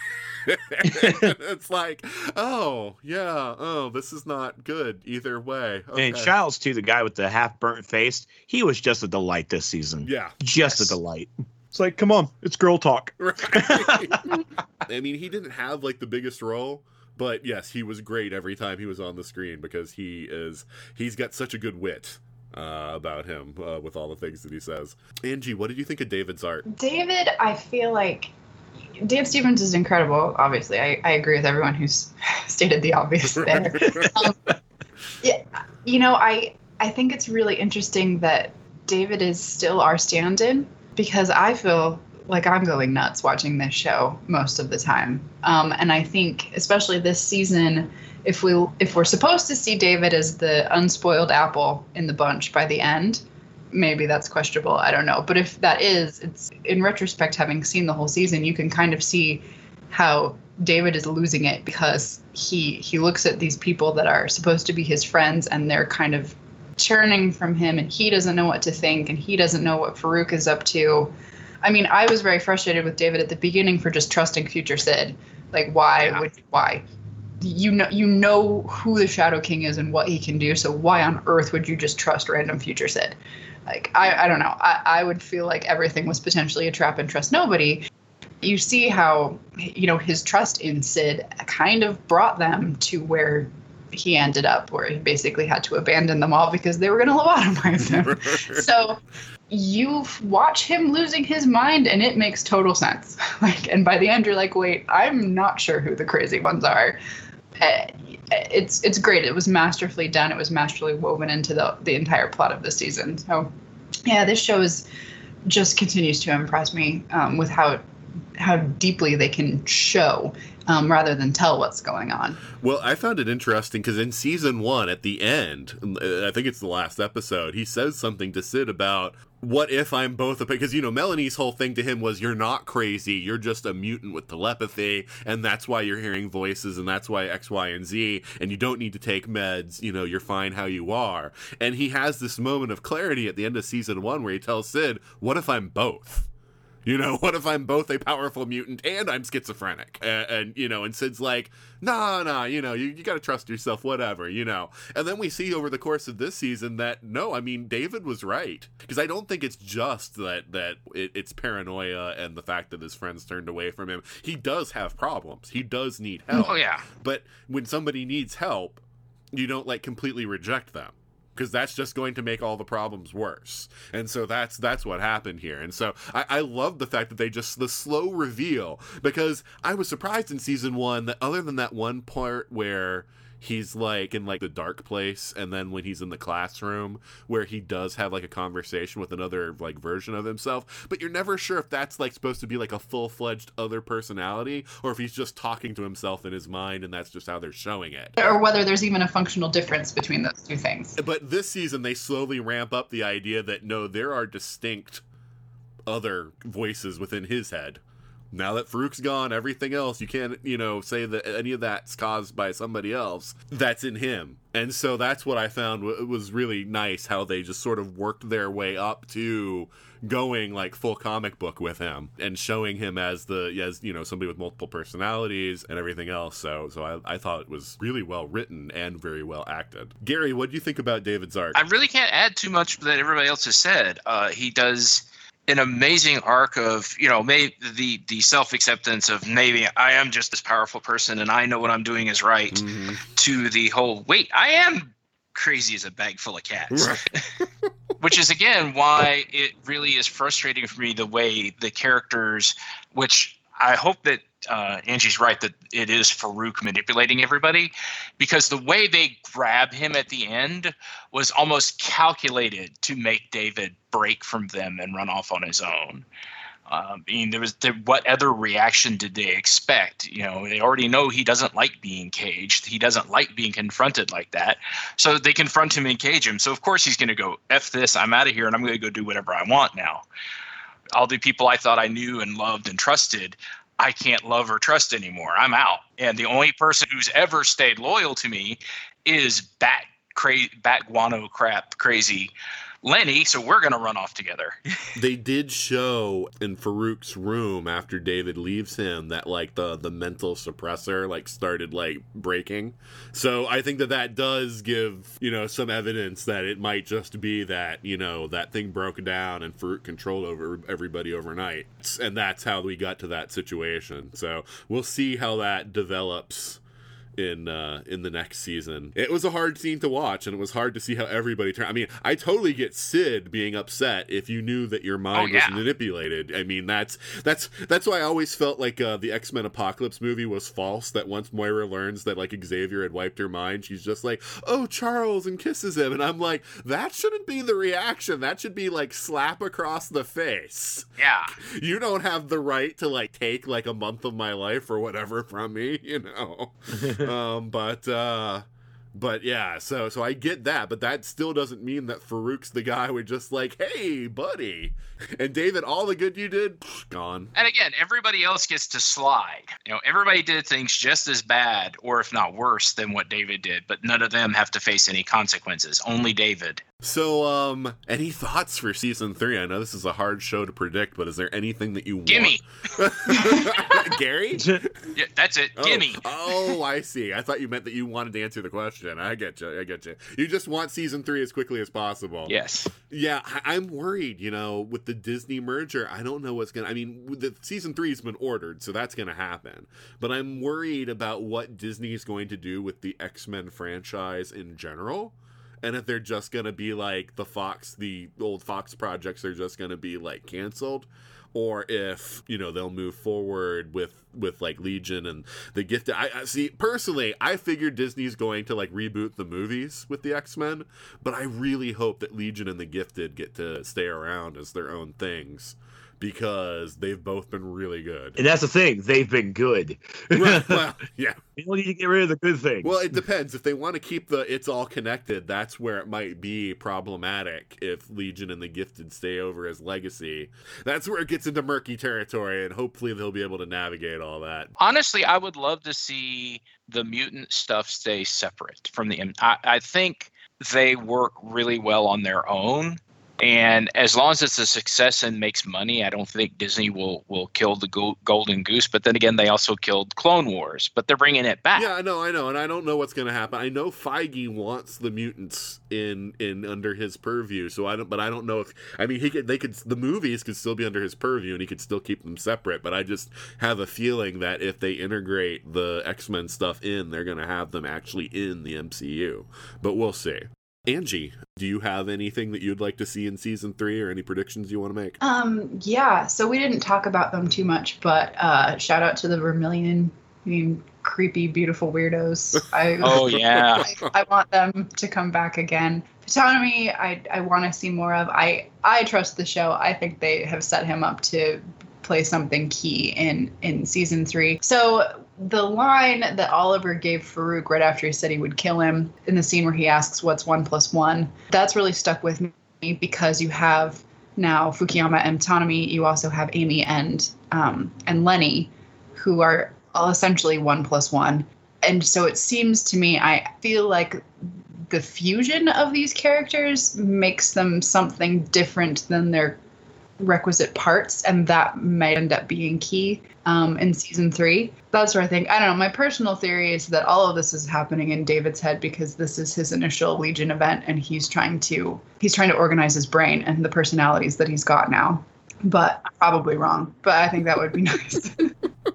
[LAUGHS] It's like oh yeah oh this is not good either way. Okay. And Childs too, the guy with the half burnt face, he was just a delight this season. Yeah Just Yes. a delight. It's like, come on, it's girl talk. [LAUGHS] Right. [LAUGHS] I mean, he didn't have like the biggest role, but yes, he was great every time he was on the screen because he is he's got such a good wit uh, about him uh, with all the things that he says. Anji, what did you think of David's art? David, I feel like Dan Stevens is incredible. Obviously, I, I agree with everyone who's [LAUGHS] stated the obvious there. um, yeah, you know, I I think it's really interesting that David is still our stand-in because I feel like I'm going nuts watching this show most of the time. Um, and I think, especially this season, if we if we're supposed to see David as the unspoiled apple in the bunch by the end, maybe that's questionable. I don't know. But if that is, it's in retrospect, having seen the whole season, you can kind of see how David is losing it because he he looks at these people that are supposed to be his friends and they're kind of churning from him and he doesn't know what to think and he doesn't know what Farouk is up to. I mean, I was very frustrated with David at the beginning for just trusting future Syd. Like why Yeah. would why? You know you know who the Shadow King is and what he can do, so why on earth would you just trust random future Syd? Like I, I don't know. I, I would feel like everything was potentially a trap and trust nobody you see how you know his trust in Syd kind of brought them to where he ended up, where he basically had to abandon them all because they were going to lobotomize him. so you watch him losing his mind, and it makes total sense. [LAUGHS] Like, and by the end, you're like, wait, I'm not sure who the crazy ones are. Uh, It's it's great. It was masterfully done. It was masterfully woven into the the entire plot of the season. So, yeah, this show is just continues to impress me um, with how how deeply they can show um, rather than tell what's going on. Well, I found it interesting because in season one, at the end, I think it's the last episode, he says something to Syd about what if I'm both a because you know Melanie's whole thing to him was you're not crazy, you're just a mutant with telepathy, and that's why you're hearing voices, and that's why X, Y, and Z, and you don't need to take meds. You know, you're fine how you are. And he has this moment of clarity at the end of season one where he tells Syd, "What if I'm both?" You know, [LAUGHS] what if I'm both a powerful mutant and I'm schizophrenic? Uh, and, you know, and Syd's like, nah, nah, you know, you, you got to trust yourself, whatever, you know. And then we see over the course of this season that, no, I mean, David was right. Because I don't think it's just that, that it, it's paranoia and the fact that his friends turned away from him. He does have problems, he does need help. Oh yeah. But when somebody needs help, you don't like completely reject them because that's just going to make all the problems worse. And so that's that's what happened here. And so I, I love the fact that they just the slow reveal because I was surprised in season one that other than that one part where he's like in like the dark place and then when he's in the classroom where he does have like a conversation with another like version of himself but you're never sure if that's like supposed to be like a full-fledged other personality or if he's just talking to himself in his mind and that's just how they're showing it Or whether there's even a functional difference between those two things. but this season they slowly ramp up the idea that no there are distinct other voices within his head now that Farouk's gone, everything else you can't, you know, say that any of that's caused by somebody else. That's in him, and so that's what I found w- was really nice how they just sort of worked their way up to going like full comic book with him and showing him as the as you know somebody with multiple personalities and everything else. So so I, I thought it was really well written and very well acted. Gary, what do you think about David's art? I really can't add too much that everybody else has said. Uh, he does an amazing arc of you know maybe the the self acceptance of maybe I am just this powerful person and I know what I'm doing is right Mhm. to the whole wait I am crazy as a bag full of cats. [LAUGHS] which is again why it really is frustrating for me the way the characters which i hope that uh, Anji's right that it is farouk manipulating everybody because the way they grab him at the end was almost calculated to make david break from them and run off on his own um, I mean, there was there, what other reaction did they expect? You know, they already know he doesn't like being caged. He doesn't like being confronted like that. So they confront him and cage him. So of course he's going to go f this. I'm out of here, and I'm going to go do whatever I want now. All the people I thought I knew and loved and trusted, I can't love or trust anymore. I'm out. And the only person who's ever stayed loyal to me is bat cra- bat guano crap crazy Lenny. So we're going to run off together. [LAUGHS] they did show in Farouk's room after David leaves him that like the the mental suppressor like started like breaking. So I think that that does give you know some evidence that it might just be that you know that thing broke down and Farouk controlled over everybody overnight, and that's how we got to that situation. So we'll see how that develops in uh in the next season. It was a hard scene to watch and it was hard to see how everybody turned. I mean, I totally get Syd being upset if you knew that your mind Oh, yeah. was manipulated. I mean, that's that's that's why I always felt like uh the X-Men Apocalypse movie was false that once Moira learns that like Xavier had wiped her mind, she's just like, "Oh, Charles," and kisses him and I'm like, that shouldn't be the reaction. That should be like slap across the face yeah. you don't have the right to like take like a month of my life or whatever from me you know [LAUGHS] um but uh But yeah, so so I get that, but that still doesn't mean that Farouk's the guy who just like, hey, buddy, [LAUGHS] and David, all the good you did, pff, gone. And again, everybody else gets to slide. You know, everybody did things just as bad, or if not worse, than what David did, but none of them have to face any consequences. Only David. So, um, any thoughts for season three? I know this is a hard show to predict, but is there anything that you want? Gimme. want? [LAUGHS] Gary? Yeah, that's it. Oh, Gimme. Oh, I see. I thought you meant that you wanted to answer the question. I get you. I get you. You just want season three as quickly as possible. Yes. Yeah, I- I'm worried. You know, with the Disney merger, I don't know what's gonna. I mean, the season three's been ordered, so that's gonna happen. But I'm worried about what Disney is going to do with the X Men franchise in general, and if they're just gonna be like the Fox, the old Fox projects are just gonna be like canceled. Or if you know they'll move forward with with like Legion and the Gifted. I, I see personally, I figured Disney's going to like reboot the movies with the X Men, but I really hope that Legion and the Gifted get to stay around as their own things because they've both been really good. And that's the thing; they've been good. Right, well, [LAUGHS] yeah. we don't need to get rid of the good things. Well, it depends. If they want to keep the it's all connected, that's where it might be problematic if Legion and the Gifted stay over as legacy. That's where it gets into murky territory, and hopefully they'll be able to navigate all that. Honestly, I would love to see the mutant stuff stay separate from the. I, I think they work really well on their own. And as long as it's a success and makes money, I don't think Disney will will kill the go- golden goose. But then again, they also killed Clone Wars, but they're bringing it back. Yeah, I know, I know, and I don't know what's going to happen. I know Feige wants the mutants in in under his purview, so I don't. But I don't know if I mean he could. They could. The movies could still be under his purview, and he could still keep them separate. But I just have a feeling that if they integrate the X Men stuff in, they're going to have them actually in the MCU. But we'll see. Anji, do you have anything that you'd like to see in season three, or any predictions you want to make? Um, yeah, so we didn't talk about them too much, but uh, shout out to the Vermilion, I mean, creepy, beautiful weirdos. [LAUGHS] I, Oh yeah. [LAUGHS] I, I want them to come back again. Ptonomy, I, I want to see more of. I, I trust the show. I think they have set him up to play something key in in season three. So the line that Oliver gave Farouk right after he said he would kill him in the scene where he asks what's one plus one, that's really stuck with me because you have now Fukuyama and Ptonomy, you also have Amy and um, and Lenny, who are all essentially one plus one. And so it seems to me, I feel like the fusion of these characters makes them something different than their requisite parts, and that might end up being key um, in season three. That's where I think I don't know. My personal theory is that all of this is happening in David's head because this is his initial Legion event, and he's trying to he's trying to organize his brain and the personalities that he's got now. But probably wrong. But I think that would be [LAUGHS] nice.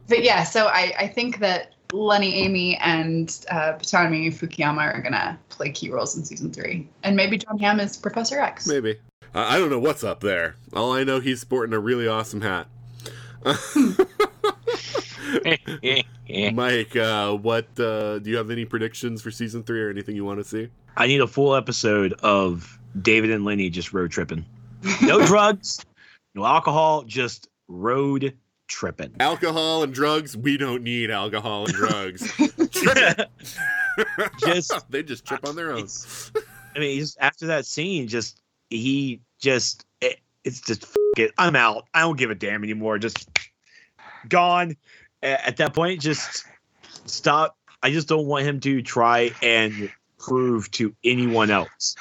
but yeah, so I, I think that Lenny, Amy, and uh, Ptonomy Fukuyama are gonna play key roles in season three, and maybe Jon Hamm is Professor X. Maybe. I I don't know what's up there. All I know, he's sporting a really awesome hat. [LAUGHS] Mike, uh, what uh, do you have any predictions for season three or anything you want to see? I need a full episode of David and Lenny just road tripping. No [LAUGHS] drugs, no alcohol, just road tripping. Alcohol and drugs? We don't need alcohol and drugs. [LAUGHS] just they just trip on their own. I mean, just after that scene, just he just it, it's just it. I'm out. I don't give a damn anymore. Just gone. At that point, just stop. I just don't want him to try and prove to anyone else.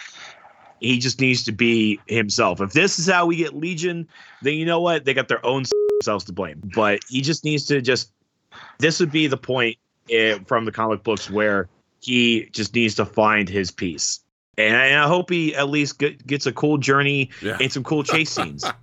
He just needs to be himself. If this is how we get Legion, then you know what? They got their own selves to blame. But he just needs to just. This would be the point eh, from the comic books where he just needs to find his peace. And I, and I hope he at least get, gets a cool journey Yeah. and some cool chase scenes. [LAUGHS]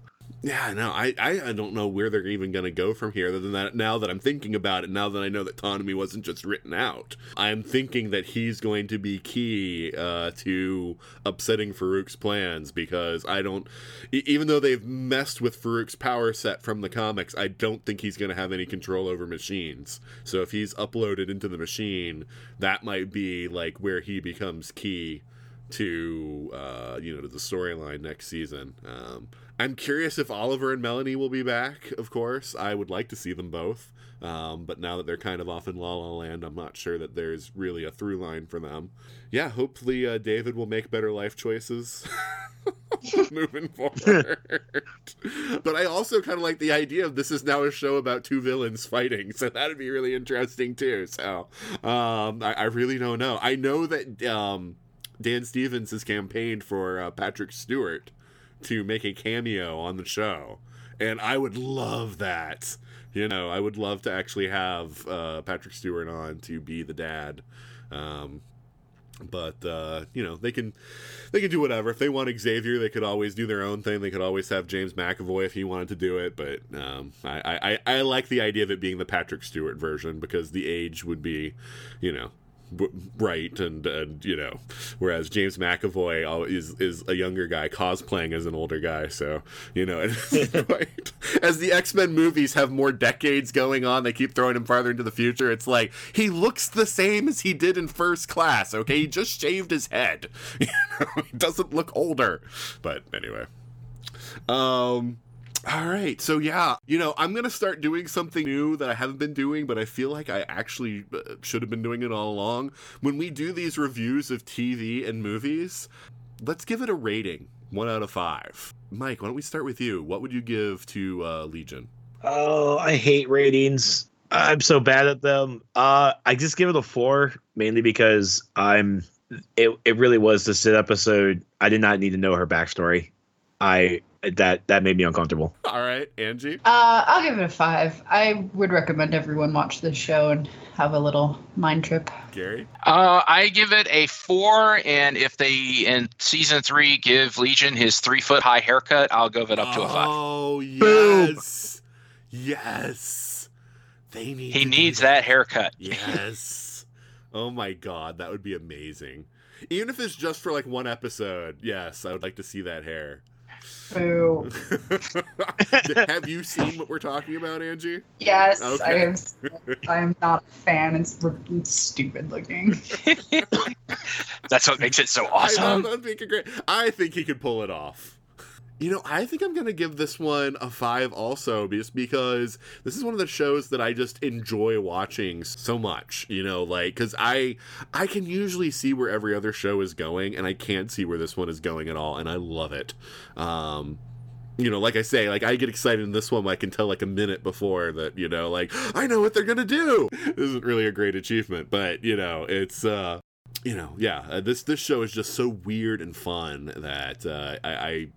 Yeah, no, I, I, I don't know where they're even going to go from here. Other than that, now that I'm thinking about it, now that I know that Ptonomy wasn't just written out, I'm thinking that he's going to be key uh, to upsetting Farouk's plans because I don't, even though they've messed with Farouk's power set from the comics, I don't think he's going to have any control over machines. So if he's uploaded into the machine, that might be like where he becomes key to uh, you know to the storyline next season. Um, I'm curious if Oliver and Melanie will be back. Of course, I would like to see them both. Um, but now that they're kind of off in La La Land, I'm not sure that there's really a through line for them. Yeah, hopefully uh, David will make better life choices [LAUGHS] moving forward. but I also kind of like the idea of this is now a show about two villains fighting, so that'd be really interesting too. So um, I, I really don't know. I know that um, Dan Stevens has campaigned for uh, Patrick Stewart to make a cameo on the show, and I would love that. You know, I would love to actually have uh, Patrick Stewart on to be the dad. Um, but uh, you know, they can they can do whatever. If they want Xavier, they could always do their own thing. They could always have James McAvoy if he wanted to do it. But um, I, I I like the idea of it being the Patrick Stewart version because the age would be, you know, right and and you know whereas James McAvoy is is a younger guy cosplaying as an older guy so you know [LAUGHS] as the X-Men movies have more decades going on they keep throwing him farther into the future it's like he looks the same as he did in first class okay? He just shaved his head. [LAUGHS] You know he doesn't look older. But anyway. Um all right. So yeah, you know, I'm going to start doing something new that I haven't been doing, but I feel like I actually uh, should have been doing it all along. When we do these reviews of TV and movies, let's give it a rating. 1 out of 5. Mike, why don't we start with you? What would you give to uh, Legion? Oh, I hate ratings. I'm so bad at them. Uh, I just give it a four, mainly because I'm. It it really was the Syd episode. I did not need to know her backstory. I that that made me uncomfortable. All right, Anji. Uh, I'll give it a five. I would recommend everyone watch this show and have a little mind trip. Gary. Uh, I give it a four, and if they in season three give Legion his three foot high haircut, I'll give it up to a five. Oh, Boom. yes. Yes. They need He to do needs that haircut. Yes. oh my god, that would be amazing. Even if it's just for like one episode, yes, I would like to see that hair. Boo. Have you seen what we're talking about, Anji? Yes, I am. I am not a fan. It's, r- it's stupid looking. That's what makes it so I awesome. love that great. I think he could pull it off. You know, I think I'm going to give this one a five also, just because this is one of the shows that I just enjoy watching so much. You know, like because I I can usually see where every other show is going, and I can't see where this one is going at all, and I love it. Um, you know, like I say, like I get excited in this one. I can tell like a minute before that, you know, like [GASPS] I know what they're gonna do. This isn't really a great achievement, but you know, it's uh, you know, yeah, uh, this this show is just so weird and fun that uh, I, I,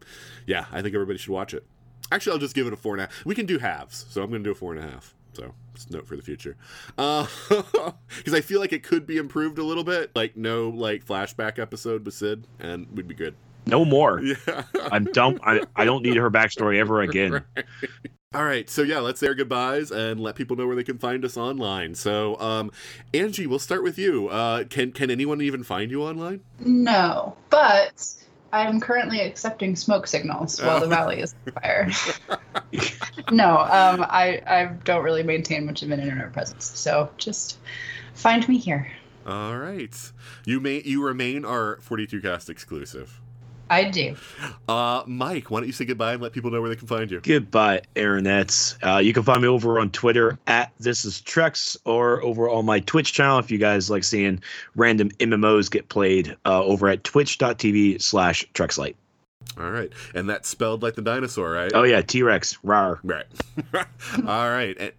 yeah, I think everybody should watch it. Actually, I'll just give it a four and a half. We can do halves, so I'm going to do a four and a half. So just note for the future, [LAUGHS] because I feel like it could be improved a little bit. Like no like flashback episode with Syd, and we'd be good. No more. [LAUGHS] Yeah, I'm dumb. I, I don't need her backstory ever again. [LAUGHS] All right, so yeah, let's say our goodbyes and let people know where they can find us online. So, um, Anji, we'll start with you. Uh, can can anyone even find you online? No, but I am currently accepting smoke signals while the valley is on fire. [LAUGHS] no, um, I I don't really maintain much of an internet presence, so just find me here. All right, you may you remain our 42 cast exclusive. I do. Uh, Mike, why don't you say goodbye and let people know where they can find you? Goodbye, Internets. Uh, you can find me over on Twitter at This Is Trex or over on my Twitch channel if you guys like seeing random MMOs get played uh, over at twitch.tv slash Trexlight. All right, and that's spelled like the dinosaur, right? Oh, yeah, T Rex. Rar. Right. [LAUGHS] All right. And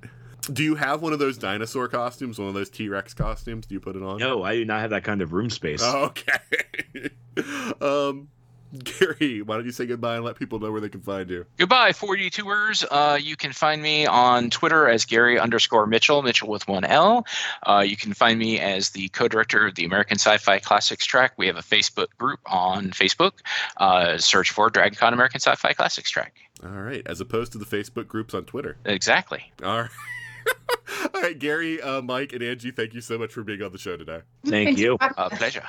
do you have one of those dinosaur costumes? One of those T Rex costumes? Do you put it on? No, I do not have that kind of room space. Okay. [LAUGHS] um, [LAUGHS] Gary, why don't you say goodbye and let people know where they can find you? Goodbye, 42ers. Uh, you can find me on Twitter as Gary underscore Mitchell, Mitchell with one L. Uh, you can find me as the co-director of the American Sci-Fi Classics track. We have a Facebook group on Facebook. Uh, search for DragonCon American Sci-Fi Classics track. All right, as opposed to the Facebook groups on Twitter. Exactly. All right. [LAUGHS] All right, Gary, uh, Mike, and Anji, thank you so much for being on the show today. Thank Thanks you. A us. pleasure.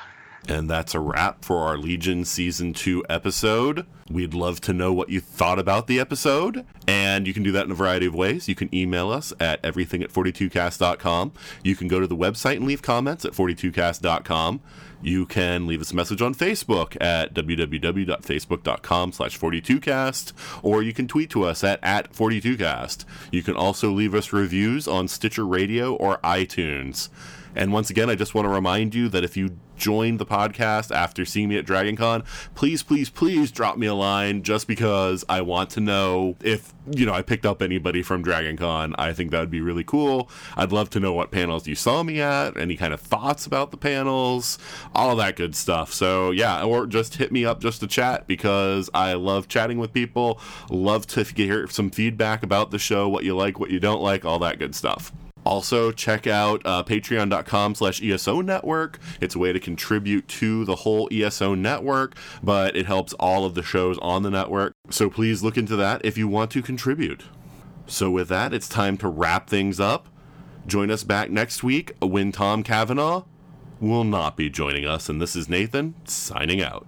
And that's a wrap for our Legion Season 2 episode. We'd love to know what you thought about the episode, and you can do that in a variety of ways. You can email us at everything at 42cast.com. You can go to the website and leave comments at 42cast.com. You can leave us a message on Facebook at www.facebook.com slash 42cast, or you can tweet to us at, at 42cast. You can also leave us reviews on Stitcher Radio or iTunes. And once again, I just want to remind you that if you joined the podcast after seeing me at DragonCon, please, please, please drop me a line just because I want to know if, you know, I picked up anybody from DragonCon. I think that would be really cool. I'd love to know what panels you saw me at, any kind of thoughts about the panels, all that good stuff. So, yeah, or just hit me up just to chat because I love chatting with people, love to hear some feedback about the show, what you like, what you don't like, all that good stuff. Also, check out uh, patreon.com slash ESO network. It's a way to contribute to the whole ESO network, but it helps all of the shows on the network. So please look into that if you want to contribute. So, with that, it's time to wrap things up. Join us back next week when Tom Cavanaugh will not be joining us. And this is Nathan signing out.